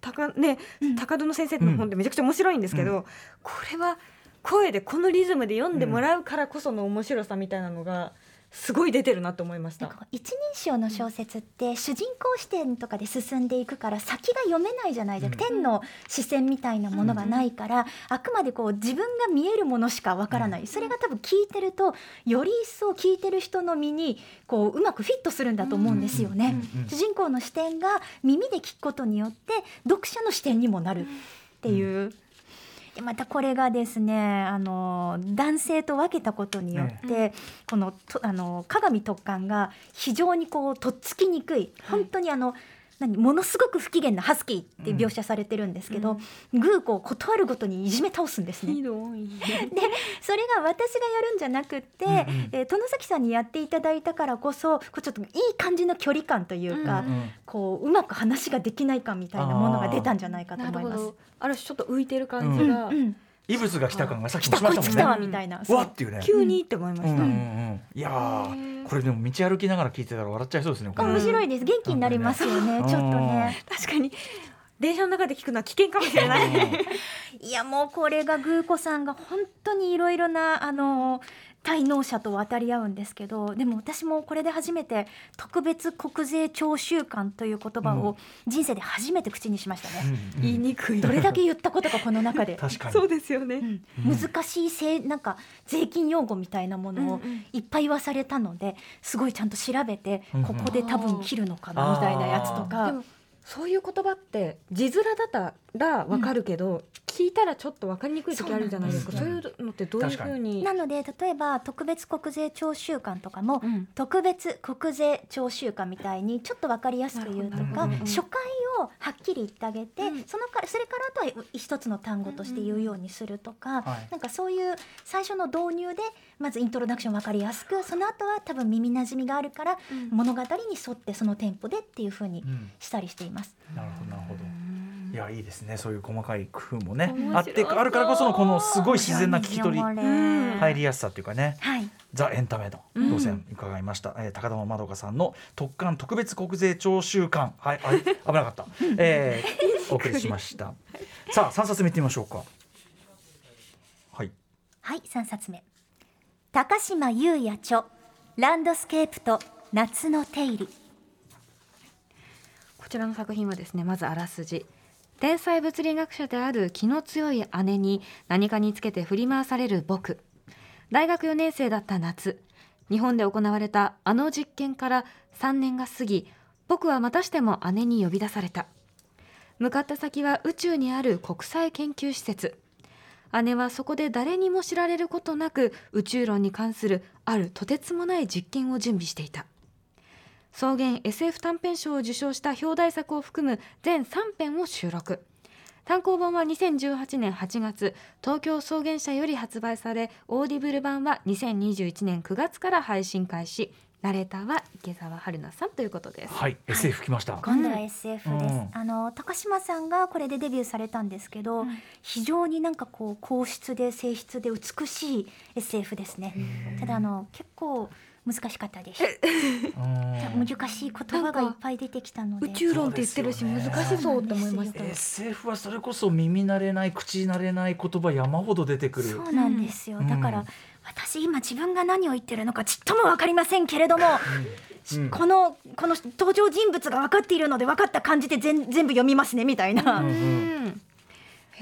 Speaker 3: 高,、ね
Speaker 4: うん。
Speaker 3: 高戸の先生の本でめちゃくちゃ面白いんですけど、
Speaker 2: う
Speaker 3: これは声でこのリズムで読んでもらうからこその面白さみたいなのがすごい出てるなと思いました。
Speaker 4: 一人称の小説って主人公視点とかで進んでいくから先が読めないじゃないですか、
Speaker 2: うん
Speaker 4: 天の視線みたいなものがないから、あくまでこう自分が見えるものしかわからない、それが多分聞いてるとより一層聞いてる人の身にこううまくフィットするんだと思うんですよね。
Speaker 2: うんうん
Speaker 4: 主人公の視点が耳で聞くことによって読者の視点にもなるっていう。でまたこれがですねあの男性と分けたことによって、このとあの鏡特艦が非常にこうとっつきにくい。本当にあの、何ものすごく不機嫌なハスキーって描写されてるんですけど、グーコを断るごとにいじめ倒すんですね。でそれが私がやるんじゃなくって、
Speaker 2: うんうん。
Speaker 4: えー殿崎さんにやっていただいたからこそこうちょっといい感じの距離感というか、
Speaker 3: うん
Speaker 2: うん
Speaker 4: こううまく話ができないかみたいなものが出たんじゃないかと思います。
Speaker 3: ある種ちょっと浮いてる感じが、
Speaker 4: うん、
Speaker 2: 異物が来た感がさっきしましたもんね
Speaker 4: 来たわみたいな。
Speaker 2: わっていうね
Speaker 3: 急にって思いました。
Speaker 2: うんうんうんいやこれでも道歩きながら聞いてたら笑っちゃいそうですね
Speaker 4: 面白いです。元気になりますよね。
Speaker 2: うん
Speaker 4: ちょっとね。
Speaker 3: 確かに電車の中で聞くのは危険かもしれない。
Speaker 4: いやもうこれがグーコさんが本当にいろいろなあの滞納者と渡り合うんですけどでも私もこれで初めて特別国税徴収官という言葉を人生で初めて口にしましたね。
Speaker 2: うんうん。
Speaker 3: 言いにくい。
Speaker 4: どれだけ言ったことかこの中で。
Speaker 2: 確かに。
Speaker 3: そうですよね。
Speaker 4: うん。
Speaker 2: うん。
Speaker 4: 難しいせいなんか税金用語みたいなものをいっぱい言わされたのですごいちゃんと調べてここで多分切るのかなみたいなやつと
Speaker 3: で
Speaker 4: か
Speaker 3: もそういう言葉って字面だったらわかるけど、聞いたらちょっとわかりにくい時あるじゃないですか。
Speaker 2: そ
Speaker 3: そういうのってどういうふうに。
Speaker 4: なので例えば特別国税徴収官とかも
Speaker 3: うん。
Speaker 4: 特別国税徴収官みたいにちょっと分かりやすく言うとか初回をはっきり言ってあげて、
Speaker 3: うん。
Speaker 4: そのからそれからあとは一つの単語として言うようにするとか、
Speaker 2: はい。
Speaker 4: なんかそういう最初の導入でまずイントロダクション分かりやすくその後は多分耳なじみがあるから
Speaker 3: うん。
Speaker 4: 物語に沿ってそのテンポでっていう風に
Speaker 2: うん。
Speaker 4: したりしています。
Speaker 2: なるほどなるほど。いやいいですね。そういう細かい工夫もねあってあるからこそのこのすごい自然な聞き取り入りやすさっていうかね。
Speaker 4: はい。
Speaker 2: ザ・エンタメの路線伺いました、えー高玉まどかさんの特艦特別国税徴収官。はいあ危なかった、えー、お送りしました。さあ三冊目いってみましょうか。はい。
Speaker 4: はい、三冊目。高島優也著ランドスケープと夏の手入り。
Speaker 3: ちらの作品はですねまずあらすじ。天才物理学者である気の強い姉に何かにつけて振り回される僕。大学4年生だった夏。日本で行われたあの実験から3年が過ぎ僕はまたしても姉に呼び出された。向かった先は宇宙にある国際研究施設。姉はそこで誰にも知られることなく宇宙論に関するあるとてつもない実験を準備していた。創元 SF 短編賞を受賞した表題作を含む全3編を収録。単行本は2018年8月東京創元社より発売されオーディブル版は2021年9月から配信開始。ナレーターは池澤春菜さんということです。
Speaker 2: はい SF 来ました、
Speaker 6: 今度は SF です、
Speaker 2: うん。
Speaker 6: あの高島さんがこれでデビューされたんですけど、
Speaker 3: うん
Speaker 6: 非常になんかこう硬質で静質で美しい SF ですね。ただあの結構難しかったです。
Speaker 2: うん
Speaker 6: 難しい言葉がいっぱい出てきたので。
Speaker 3: 宇宙論って言ってるし難しそうって思いました。
Speaker 2: SF はそれこそ耳慣れない口慣れない言葉山ほど出てくる。
Speaker 6: そうなんですよ、
Speaker 2: うん。
Speaker 6: だから、私今自分が何を言ってるのかちっとも分かりませんけれども、
Speaker 2: うん。
Speaker 6: このこの登場人物が分かっているので分かった感じで全全部読みますねみたいな、
Speaker 2: うん
Speaker 3: うん。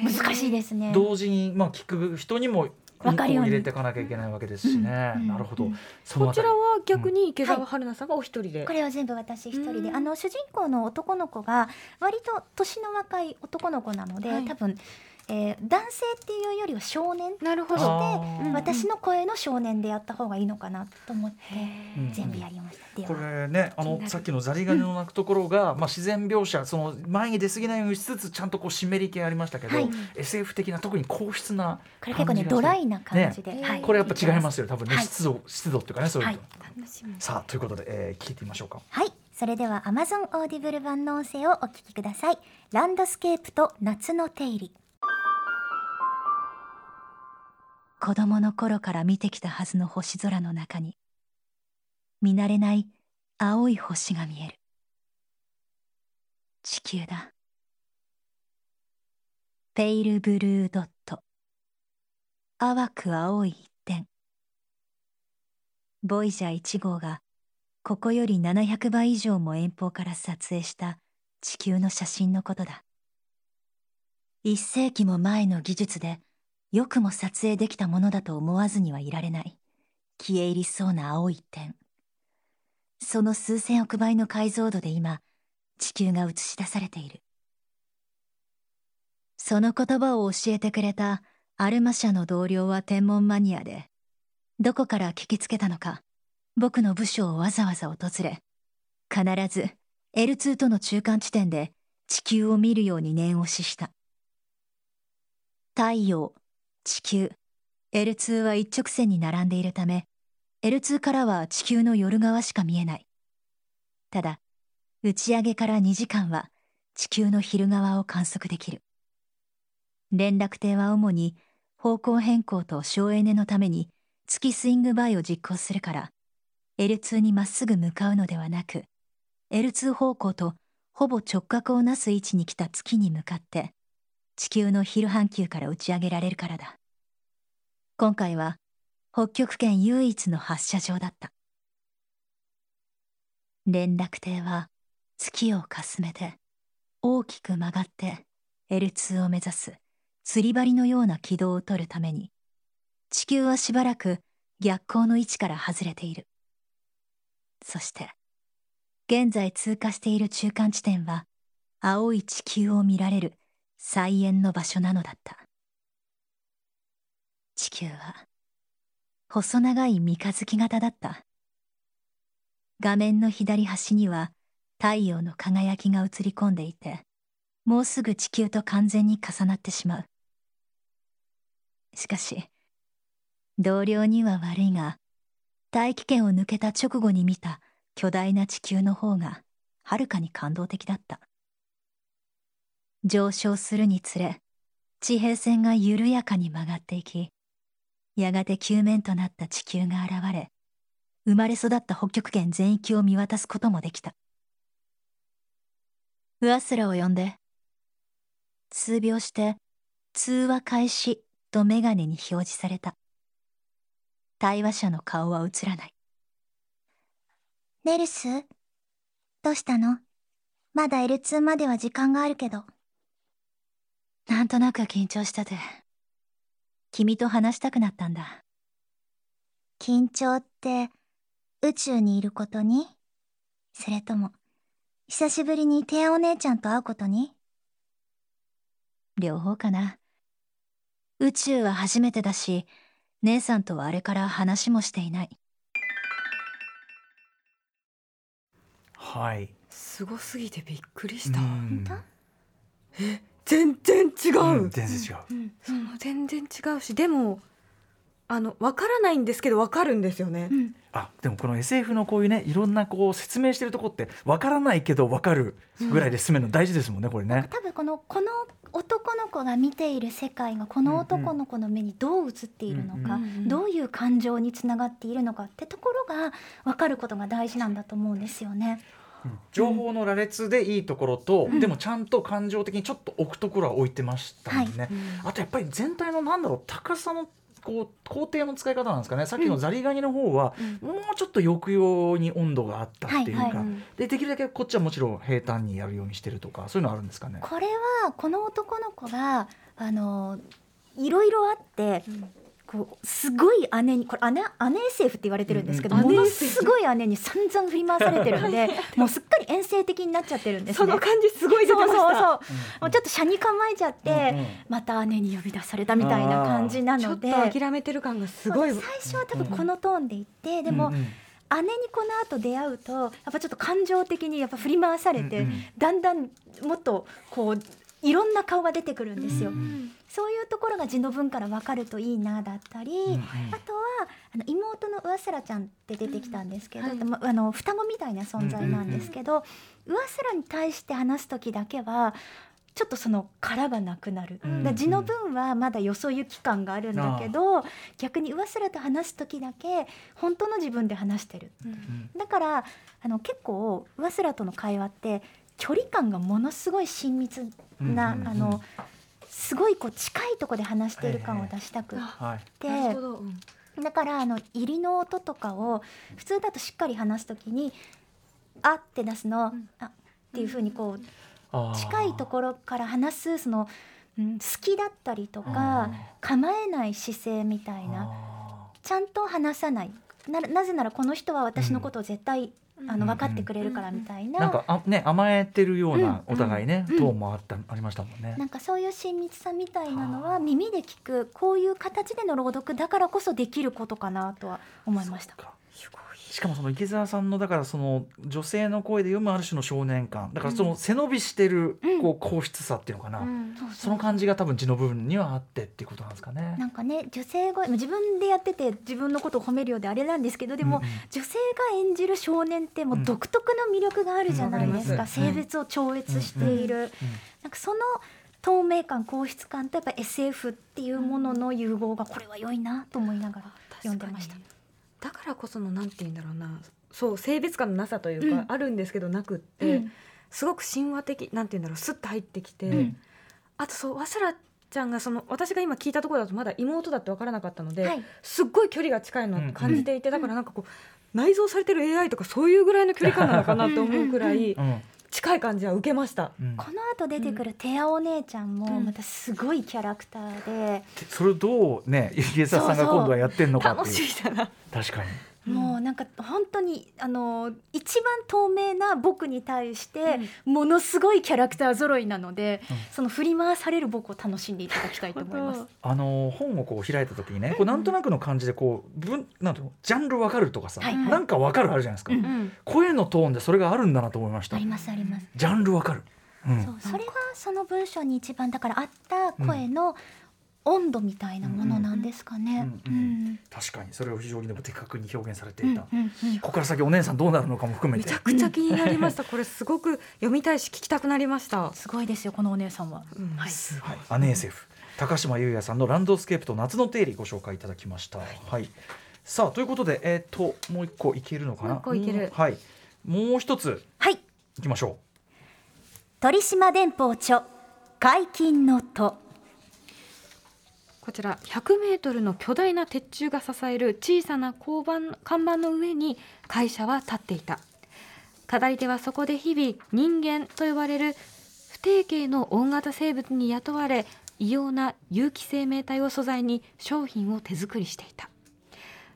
Speaker 6: 難しいですね。
Speaker 2: 同時にまあ聞く人にも
Speaker 6: わかるように。
Speaker 2: 入れていかなきゃいけないわけですしね、
Speaker 6: うん
Speaker 2: なるほど、
Speaker 3: こちらは逆に池澤春菜さんがお一人で。
Speaker 6: これは全部私一人で、
Speaker 3: うん。
Speaker 6: あの主人公の男の子が割と年の若い男の子なので、
Speaker 3: はい。
Speaker 6: 多分、えー男性っていうよりは少年
Speaker 3: なるほ
Speaker 2: あ
Speaker 3: ど。
Speaker 2: ー
Speaker 3: うん
Speaker 6: 私の声の少年でやった方がいいのかなと思って
Speaker 2: うん。
Speaker 6: 全部やりました。で
Speaker 2: こ
Speaker 6: は
Speaker 2: れねあのさっきのザリガニの鳴くところが、まあ、自然描写その前に出過ぎないようにしつつちゃんとこう湿り気ありましたけど、
Speaker 6: はい。
Speaker 2: SF 的な特に硬質な
Speaker 6: これ結構ね
Speaker 2: 感じがする
Speaker 6: ドライな感じで、
Speaker 3: ね。
Speaker 6: はい。
Speaker 2: これやっぱ違いますよ。多分ね、
Speaker 6: はい。
Speaker 2: 湿度湿度っていうかねそういうの。さあということで、えー聞いてみましょうか。
Speaker 6: はい、それでは Amazon オーディブル版の音声をお聞きください。ランドスケープと夏の定理。
Speaker 4: 子供の頃から見てきたはずの星空の中に見慣れない青い星が見える。地球だ。ペイルブルードット。淡く青い一点。ボイジャー1号がここより700倍以上も遠方から撮影した地球の写真のことだ。一世紀も前の技術でよくも撮影できたものだと思わずにはいられない。消え入りそうな青い点。その数千億倍の解像度で今地球が映し出されている。その言葉を教えてくれたアルマ社の同僚は天文マニアでどこから聞きつけたのか僕の部署をわざわざ訪れ必ず L2 との中間地点で地球を見るように念押しした。太陽地球。L2 は一直線に並んでいるため L2 からは地球の夜側しか見えない。ただ打ち上げから2時間は地球の昼側を観測できる。連絡艇は主に方向変更と省エネのために月スイングバイを実行するから L2 にまっすぐ向かうのではなく L2 方向とほぼ直角をなす位置に来た月に向かって地球の昼半球から打ち上げられるからだ。今回は北極圏唯一の発射場だった。連絡艇は月をかすめて大きく曲がって L2 を目指す釣り針のような軌道を取るために地球はしばらく逆光の位置から外れている。そして現在通過している中間地点は青い地球を見られる菜園の場所なのだった。地球は細長い三日月型だった。画面の左端には太陽の輝きが映り込んでいてもうすぐ地球と完全に重なってしまう。しかし同僚には悪いが大気圏を抜けた直後に見た巨大な地球の方がはるかに感動的だった。上昇するにつれ地平線が緩やかに曲がっていきやがて球面となった地球が現れ生まれ育った北極圏全域を見渡すこともできた。ウアスラを呼んで数秒して通話開始とメガネに表示された。対話者の顔は映らない。
Speaker 6: ネルスどうしたの？まだ L2 までは時間があるけど。
Speaker 4: なんとなく緊張したて。君と話したくなったんだ。
Speaker 6: 緊張って宇宙にいることに？それとも久しぶりにテアお姉ちゃんと会うことに？
Speaker 4: 両方かな。宇宙は初めてだし姉さんとはあれから話もしていない。
Speaker 2: はい。
Speaker 3: すごすぎてびっくりした。
Speaker 2: うん
Speaker 3: 全然違う。
Speaker 2: うん全然違う
Speaker 3: その全然違うしでもあのわからないんですけどわかるんですよね。
Speaker 4: うん
Speaker 2: あでもこの SF のこういうねいろんなこう説明してるとこってわからないけどわかるぐらいで進めるの大事ですもんねこれね。
Speaker 4: 多分このこの男の子が見ている世界がこの男の子の目にどう映っているのか、
Speaker 3: うんうん
Speaker 4: どういう感情につながっているのかってところが分かることが大事なんだと思うんですよね。
Speaker 2: 情報の羅列でいいところと、
Speaker 4: うん。
Speaker 2: でもちゃんと感情的にちょっと置くところは置いてましたね。
Speaker 3: うん。
Speaker 2: あとやっぱり全体のなんだろう高さのこう工程の使い方なんですかね。さっきのザリガニの方は、もうちょっと抑揚に温度があったっていうか、
Speaker 4: はいはい
Speaker 2: でできるだけこっちはもちろん平坦にやるようにしてるとかそういうのあるんですかね？
Speaker 4: これはこの男の子があのいろいろあって、こうすごい姉にこれ姉姉 SF って言われてるんですけど、ものすごい姉に散々振り回されてるんで もうすっかり遠征的になっちゃってるんですね。
Speaker 3: その感じすごい出てました。
Speaker 4: そうそうそう。
Speaker 2: うん。
Speaker 4: もうちょっと車に構えちゃって、また姉に呼び出されたみたいな感じな
Speaker 3: ちょっ
Speaker 4: ので
Speaker 3: と諦めてる感がすごい。
Speaker 4: 最初は多分このトーンで言って、でも、姉にこの後出会うとやっぱちょっと感情的にやっぱ振り回されて、だんだんもっとこういろんな顔が出てくるんですよ。
Speaker 2: うん。
Speaker 4: そういうところが字の文から分かるといいなだったり、
Speaker 2: うん。うん
Speaker 4: あとはあの妹の上空ちゃんって出てきたんですけど、
Speaker 3: うんはい。
Speaker 4: まあの双子みたいな存在なんですけど、上空に対して話す時だけはちょっとその殻がなくなる、
Speaker 2: うん
Speaker 4: だ字の文はまだよそ行き感があるんだけど、逆に上空と話す時だけ本当の自分で話してる。
Speaker 2: うん
Speaker 4: だからあの結構上空との会話って距離感がものすごい親密な、
Speaker 2: うんうんうん。
Speaker 4: あのすごいこう近いところで話している感を出したくっ
Speaker 2: はい。
Speaker 4: て、だからあの入りの音とかを普通だとしっかり話すときに「あ」って出すの
Speaker 3: ん「
Speaker 4: あ」っていうふうにこう近いところから話すその、うん、好きだったりと
Speaker 2: あ
Speaker 4: か構えない姿勢みたいな。
Speaker 2: あ
Speaker 4: ちゃんと話さない。ななぜならこの人は私のことを絶対、あ
Speaker 2: うん
Speaker 4: の分かってくれるからみたいな,、
Speaker 2: ーなんかあね甘えてるような
Speaker 4: うん
Speaker 2: お互いね、
Speaker 4: うん。
Speaker 2: トーンもあったありましたもんね。
Speaker 4: なんかそういう親密さみたいなの
Speaker 2: は
Speaker 4: 耳で聞くこういう形での朗読だからこそできることかなとは思いました。
Speaker 2: そっかしかもその池澤さんのだからその女性の声で読むある種の少年感。だからその背伸びしてる
Speaker 4: うん。
Speaker 2: こう硬質さっていうのかな、
Speaker 3: うん
Speaker 4: そうそう。
Speaker 2: その感じが多分字の部分にはあってっていうことなんですかね。
Speaker 4: なんかね女性声自分でやってて自分のことを褒めるようであれなんですけどでも、
Speaker 2: うんうん。
Speaker 4: 女性が演じる少年ってもう独特の魅力があるじゃないですか、性別を超越している、なんかその透明感硬質感とやっぱ SF っていうものの融合がこれは良いなと思いながら読んでました。
Speaker 3: だからこそのなんて言うんだろうなそう性別感のなさというか、
Speaker 4: うん。
Speaker 3: あるんですけどなくって、
Speaker 4: うん。
Speaker 3: すごく神話的なんて言うんだろうスッと入ってきて、
Speaker 2: うん。
Speaker 3: あとそうわさらちゃんがその私が今聞いたところだとまだ妹だって分からなかったので、
Speaker 4: はい。
Speaker 3: すっごい距離が近いのを感じていて、だからなんかこう内蔵されてる AI とかそういうぐらいの距離感なのかなと思うくらい
Speaker 2: うん
Speaker 3: 近い感じは受けました。
Speaker 2: うん
Speaker 4: この後出てくるテアお姉ちゃんも
Speaker 3: うん
Speaker 4: またすごいキャラクターで、
Speaker 2: それをどうね池澤さんが今度はやってんのかって
Speaker 3: 楽
Speaker 2: いう
Speaker 3: しみだな。
Speaker 2: 確かに。
Speaker 4: もうなんか本当にあの一番透明な僕に対してものすごいキャラクター揃いなので、
Speaker 2: うん。
Speaker 4: その振り回される僕を楽しんでいただきたいと思います。
Speaker 2: あの本をこう開いた時にねこうなんとなくの感じでこう分なんていうのジャンルわかるとかさ、
Speaker 4: はい
Speaker 3: はい。
Speaker 2: なんかわかるあるじゃないですか、
Speaker 4: うん
Speaker 3: うん。
Speaker 2: 声のトーンでそれがあるんだなと思いました。
Speaker 4: ありますあります。
Speaker 2: ジャンルわかる、うん。
Speaker 4: そうそれがその文章に一番だからあった声の温度みたいなものなんですかね。
Speaker 2: 確かに。それを非常にでも的確に表現されていた、ここから先お姉さんどうなるのかも含めて。
Speaker 3: めちゃくちゃ気になりました。これすごく読みたいし聞きたくなりました。
Speaker 4: すごいですよこのお姉さんは。
Speaker 3: うん。
Speaker 4: はい。
Speaker 2: アネーセフ。高島優也さんの「ランドスケープと夏の定理」ご紹介いただきました。はい、さあということで、えー、ともう一個いけるのかな？
Speaker 3: もう一個いける。
Speaker 2: うん。はい、もう一つ。
Speaker 4: はい。
Speaker 2: いきましょ
Speaker 4: 鳥島電報著。解禁の戸
Speaker 3: こちら100メートルの巨大な鉄柱が支える小さな交番看板の上に会社は立っていた。課題ではそこで日々人間と呼ばれる不定形の大型生物に雇われ異様な有機生命体を素材に商品を手作りしていた。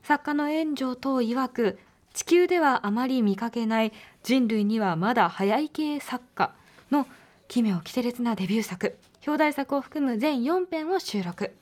Speaker 3: 作家の円城塔曰く地球ではあまり見かけない人類にはまだ早い系作家の奇妙奇天烈なデビュー作。表題作を含む全4編を収録。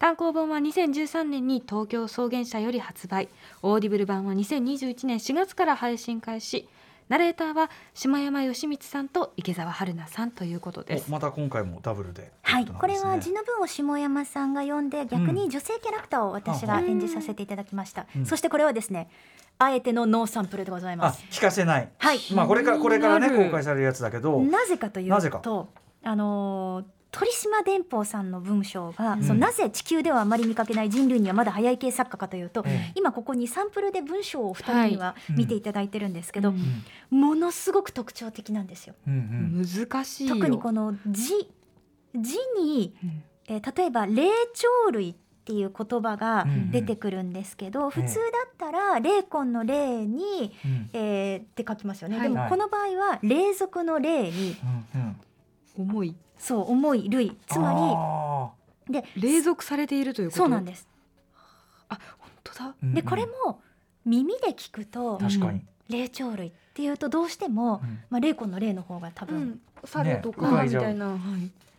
Speaker 3: 単行本は2013年に東京創元社より発売。オーディブル版は2021年4月から配信開始。ナレーターは下山吉光さんと池澤春菜さんということです。
Speaker 2: おまた今回もダブルで。
Speaker 4: はい、これは地の文を下山さんが読んで逆に女性キャラクターを私が演じさせていただきました、
Speaker 2: うん。
Speaker 4: そしてこれはですねあえてのノーサンプルでございま
Speaker 2: あ
Speaker 4: す
Speaker 2: 聞かせない。
Speaker 4: はい。
Speaker 2: まあこれからこれからね公開されるやつだけど。
Speaker 4: なぜかという
Speaker 2: なぜか。
Speaker 4: とあのー鳥島電報さんの文章が、
Speaker 2: うん。
Speaker 4: そのなぜ地球ではあまり見かけない人類にはまだ早い系作家かというと、
Speaker 2: ええ。
Speaker 4: 今ここにサンプルで文章を2人には
Speaker 2: うん
Speaker 4: 見ていただいてるんですけど、
Speaker 2: うん。
Speaker 4: ものすごく特徴的なんですよ。
Speaker 2: うんうん。
Speaker 3: 難しいよ。
Speaker 4: 特にこの字字に、
Speaker 3: うん。
Speaker 4: えー例えば霊長類っていう言葉が
Speaker 2: うん。
Speaker 4: 出てくるんですけど、普通だったら霊魂の霊に、
Speaker 2: うん。
Speaker 4: えーって書きますよね、
Speaker 3: はい。
Speaker 4: でもこの場合は霊族の霊に
Speaker 2: うんうん
Speaker 3: 重い。
Speaker 4: そう重い類。つま
Speaker 2: あ
Speaker 4: りで
Speaker 3: 隷属されているということ？
Speaker 4: そうなんです。
Speaker 3: あ本当だ。
Speaker 2: ーうんうん。
Speaker 4: でこれも耳で聞くと
Speaker 2: 確かに。
Speaker 4: 霊長類っていうとどうしても、
Speaker 2: うん。
Speaker 4: まあ、霊魂の霊の方が多分、
Speaker 3: うん猿と
Speaker 2: ね。
Speaker 3: かみたいな、はい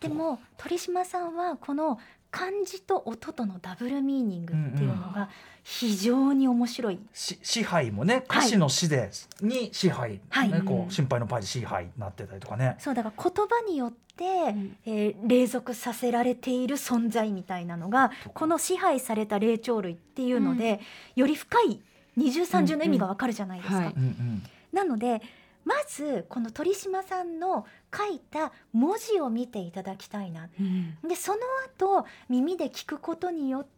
Speaker 4: でも鳥島さんはこの漢字と音とのダブルミーニングっていうのが非常に面白い、
Speaker 2: し支配もね歌詞の詩で、に支配、
Speaker 4: はい。
Speaker 2: ねこ
Speaker 3: うん。
Speaker 2: う心配のパイで支配になってたりとかね。
Speaker 4: そうだから言葉によって、
Speaker 3: ん。
Speaker 4: えー隷属させられている存在みたいなのがこの支配された霊長類っていうので、より深い二重三重の意味がわかるじゃないですか。
Speaker 3: うんうん。はい。
Speaker 2: うんうん。
Speaker 4: なのでまずこの鳥島さんの書いた文字を見ていただきたいな。
Speaker 3: うん。
Speaker 4: でその後耳で聞くことによって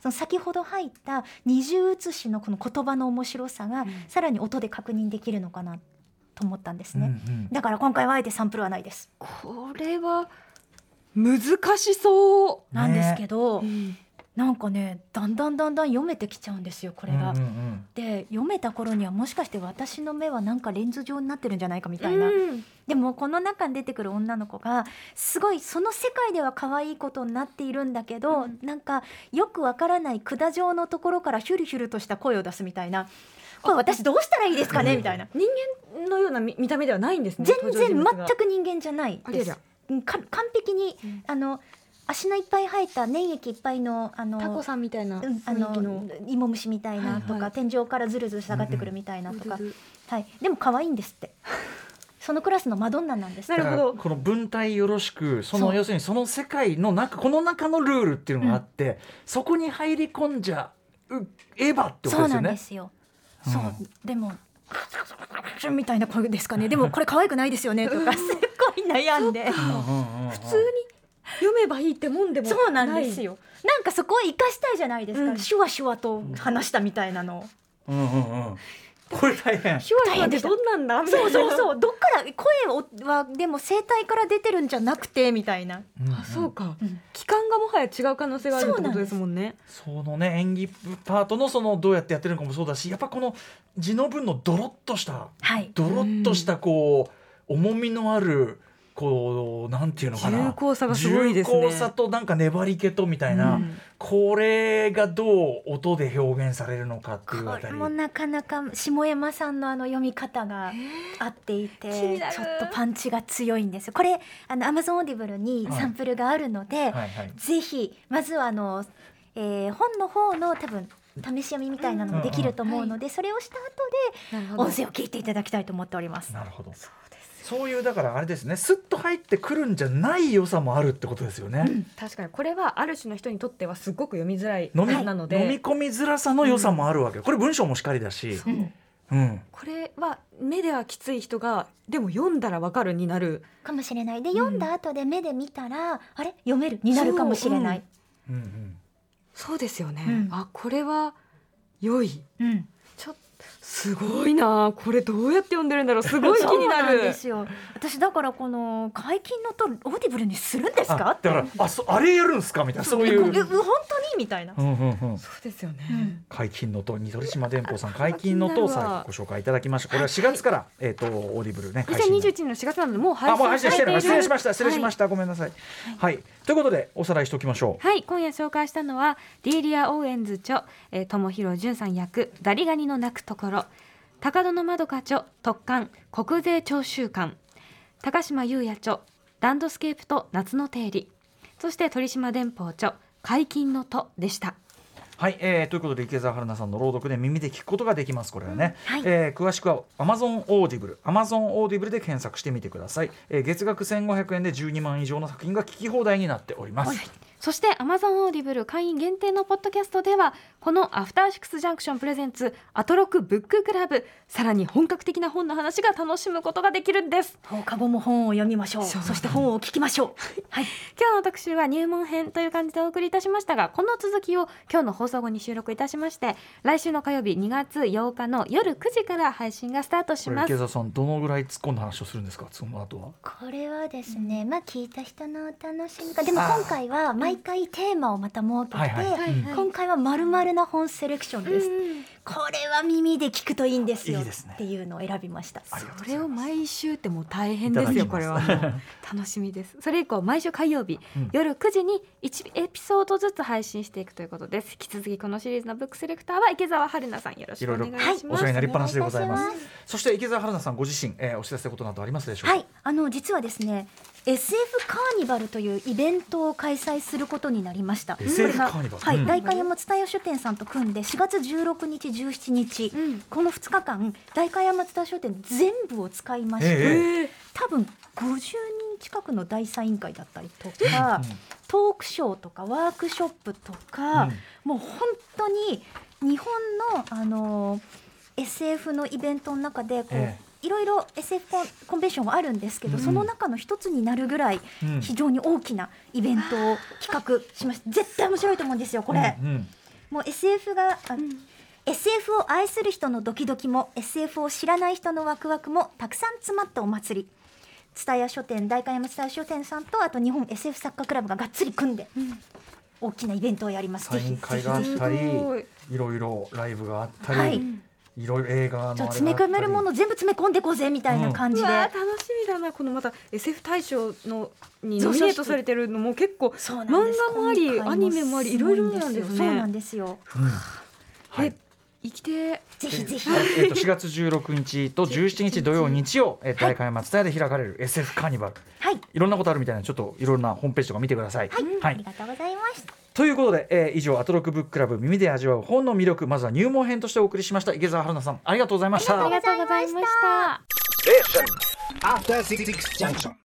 Speaker 4: その先ほど入った二重写しのこの言葉の面白さが、
Speaker 3: うん。
Speaker 4: さらに音で確認できるのかなと思ったんです
Speaker 2: うんう
Speaker 4: ね、
Speaker 2: ん。
Speaker 4: だから今回はあえてサンプルはないです。
Speaker 3: これは難しそ
Speaker 4: なんですけど、
Speaker 3: う、うん
Speaker 4: なんかねだんだんだんだん読めてきちゃうんですよこれが。
Speaker 2: うんうん
Speaker 4: で読めた頃にはもしかして私の目はなんかレンズ状になってるんじゃないかみたいな、
Speaker 3: うん。
Speaker 4: でもこの中に出てくる女の子がすごいその世界では可愛いことになっているんだけど、
Speaker 3: うん。
Speaker 4: なんかよくわからない管状のところからヒュルヒュルとした声を出すみたいな「これ私どうしたらいいですかね?」みたいな。
Speaker 3: 人間のような見見た目ではないんですね
Speaker 4: 全然全く人間じゃないです。完璧に
Speaker 3: うん。
Speaker 4: あの足のいっぱい生えた粘液いっぱいのあの
Speaker 3: タコさんみたいな
Speaker 4: うん、あ
Speaker 3: 雰囲気の。
Speaker 4: の芋虫みたいなとか、
Speaker 3: はいはい
Speaker 4: 天井からずるずる下がってくるみたいなとか、
Speaker 3: うずず
Speaker 4: はい、でも可愛いんですって。そのクラスのマドンナなんです
Speaker 3: なるほど。
Speaker 2: この文体よろしくその要するにその世界の中この中のルールっていうのがあって、そこに入り込んじゃうえばってこと
Speaker 4: そうなん
Speaker 2: ですよ。うん。
Speaker 4: そう。でもみたいな声ですかね。でもこれ可愛くないですよねとか すっごい悩んで。
Speaker 2: うんうんうんうん。
Speaker 3: 普通に読めばいいってもんでも
Speaker 4: そうなんですよ。なんかそこを生かしたいじゃないですか。
Speaker 3: うん
Speaker 4: シュワシュワと話したみたいなの。
Speaker 2: うんうんうんこれ大変。
Speaker 3: シュワシュワってどんなんだ？みたいな
Speaker 4: そうそうそう。どっから声をはでも声帯から出てるんじゃなくてみたいな。
Speaker 3: あそうか
Speaker 4: うん
Speaker 3: 期間がもはや違う可能性があるってことですもんね
Speaker 2: そのね演技パートのそのどうやってやってるのかもそうだしやっぱこの字の文のドロッとした
Speaker 4: はい。
Speaker 2: ドロッとしたこう重みのあるこうなんていうのかな。
Speaker 3: 重厚さがすごいですね。
Speaker 2: 重厚さとなんか粘り気とみたいな、
Speaker 3: うん。
Speaker 2: これがどう音で表現されるのかっていうあたり。
Speaker 4: これもなかなか下山さんのあの読み方が合っていて
Speaker 3: 気になる。
Speaker 4: ちょっとパンチが強いんですよ。これあの Amazon オーディブルにサンプルがあるので、
Speaker 2: はいはい。
Speaker 4: ぜひまずはあの、えー本の方の多分試し読みみたいなのもできると思うので、それをした後で音声を聞いていただきたいと思っております。
Speaker 2: なるほどそういうだからあれですねスッと入ってくるんじゃない良さもあるってことですよね、
Speaker 3: 確かに。これはある種の人にとってはすごく読みづらい
Speaker 2: 飲み
Speaker 3: 本なので、
Speaker 2: 飲み込みづらさの良さもあるわけ。よこれ文章もしっかりだし。
Speaker 3: そう。
Speaker 2: うん。
Speaker 3: これは目ではきつい人がでも読んだらわかるになる。
Speaker 4: かもしれない。で
Speaker 3: ん
Speaker 4: 読んだ後で目で見たら、あれ？読める？になるかもしれない。
Speaker 2: うんうん。
Speaker 3: そうですよね、
Speaker 4: うん。
Speaker 3: あこれは良い。
Speaker 4: うん
Speaker 3: すごいな。これどうやって読んでるんだろう。すごい気にな
Speaker 4: そうなん
Speaker 3: る
Speaker 4: ですよ。私だからこの皆勤の徒オーディブルにするんですか？
Speaker 2: あだからあそあれやるんすか？みたいな。そういう、
Speaker 4: ええ本当に？みたいな。
Speaker 2: うんうんうん、
Speaker 3: そうですよね、
Speaker 4: うん。
Speaker 2: 皆勤の徒酉島伝法さん皆勤のと最
Speaker 3: 気になるわ。
Speaker 2: 後ご紹介いただきました。これは4月から、えっ、とオーディブルね開始になる
Speaker 3: 2021年の4月なのでもう配信
Speaker 2: してる失礼しました。失礼しま
Speaker 3: し
Speaker 2: した、ごめんなさい。はい、ということでおさらいしておきましょう。
Speaker 3: はい。今夜紹介したのはディーリア・オーエンズ著、えー、友廣純さん訳ザリガニの鳴くところ高殿円著トッカン国税徴収官。高島雄哉著ランドスケープと夏の定理。そして酉島伝法著皆勤の徒でした。
Speaker 2: はい、えー、ということで池澤春菜さんの朗読で耳で聞くことができますこれはね、
Speaker 4: はい。
Speaker 2: えー詳しくは Amazon オーディブル Amazon オーディブルで検索してみてください、えー月額1500円で12万以上の作品が聞き放題になっております、
Speaker 3: そして Amazon オーディブル会員限定のポッドキャストではこのアフターシックスジャンクションプレゼンツアトロクブッククラブさらに本格的な本の話が楽しむことができるんです。
Speaker 4: 放課後も本を読みましょう。
Speaker 3: そう。
Speaker 4: そして本を聞きましょう。はい。
Speaker 3: 今日の特集は入門編という感じでお送りいたしましたがこの続きを今日の放送後に収録いたしまして来週の火曜日2月8日の夜9時から配信がスタートします。
Speaker 2: 池澤さんどのぐらい突っ込んだ話をするんですか？その後は。
Speaker 4: これはですね、まあ聞いた人のお楽しみか。でも今回は毎回テーマをまた設けて、今回はまるまるな本セレクションです、これは耳で聞くといいんですよ
Speaker 2: いいですね。
Speaker 4: っていうのを選びました。
Speaker 2: ありがとうご
Speaker 3: それを毎週ってもう大変ですよこれは
Speaker 2: ます。
Speaker 3: もう楽しみです。それ以降毎週火曜日、
Speaker 2: うん。
Speaker 3: 夜9時に1エピソードずつ配信していくということです。引き続きこのシリーズのブックセレクターは池澤春菜さん。よろしくお願いします、
Speaker 2: お世話になりっぱなしでございます。
Speaker 4: お願いいたし
Speaker 2: そして池澤春菜さんご自身、えー、お知らせことなどありますでしょうか？
Speaker 4: はい。あの実はですね SF カーニバルというイベントを開催することになりました。
Speaker 2: SF カーニバル。
Speaker 4: はい、
Speaker 2: うん
Speaker 4: 代官山蔦屋書店さんと組んで4月16日17日、
Speaker 3: うん。
Speaker 4: この2日間代官山蔦屋書店全部を使いまして、
Speaker 2: え。
Speaker 4: 多分50人近くの大サイン会だったりとか、トークショーとかワークショップとか、もう本当に日本のあの SF のイベントの中でこう、
Speaker 2: え
Speaker 4: いろいろ SF コンコンベンションはあるんですけど、
Speaker 2: うん。
Speaker 4: その中の一つになるぐらい
Speaker 2: うん。
Speaker 4: 非常に大きなイベントを企画しました絶対面白いと思うんですよこれ、
Speaker 2: うんうん。
Speaker 4: もう SF が、あ SF を愛する人のドキドキも SF を知らない人のワクワクもたくさん詰まったお祭り。蔦屋書店代官山蔦屋書店さんとあと日本 SF 作家クラブががっつり組んで、大きなイベントをやります。
Speaker 2: サイン会があったり
Speaker 3: い。
Speaker 2: いろいろライブがあったり、
Speaker 4: はい。
Speaker 2: い、ろいろ映画のあれがあったり。
Speaker 4: ちょっと詰め込めるもの全部詰め込んでこうぜみたいな感じで、
Speaker 3: うわー楽しみだなこのまた SF 大賞のに
Speaker 4: そうそう
Speaker 3: ノミネートされてるのも結構漫画もありアニメもありいろいろなんですね。
Speaker 4: そうなんですよ。
Speaker 2: うん。はい。
Speaker 3: え生きて。
Speaker 4: ぜひぜひ。
Speaker 2: えっと4月16日と17日。土曜日曜、えー、大会松田屋で開かれる SF カーニバル。
Speaker 4: はい。
Speaker 2: いろんなことあるみたいなちょっといろんなホームページとか見てください。
Speaker 4: はい、
Speaker 2: はい。
Speaker 4: ありがとうございます。
Speaker 2: ということで、えー以上アトロクブッククラブ耳で味わう本の魅力まずは入門編としてお送りしました池澤春菜さん。ありがとうございました。
Speaker 3: あり。がとうございました.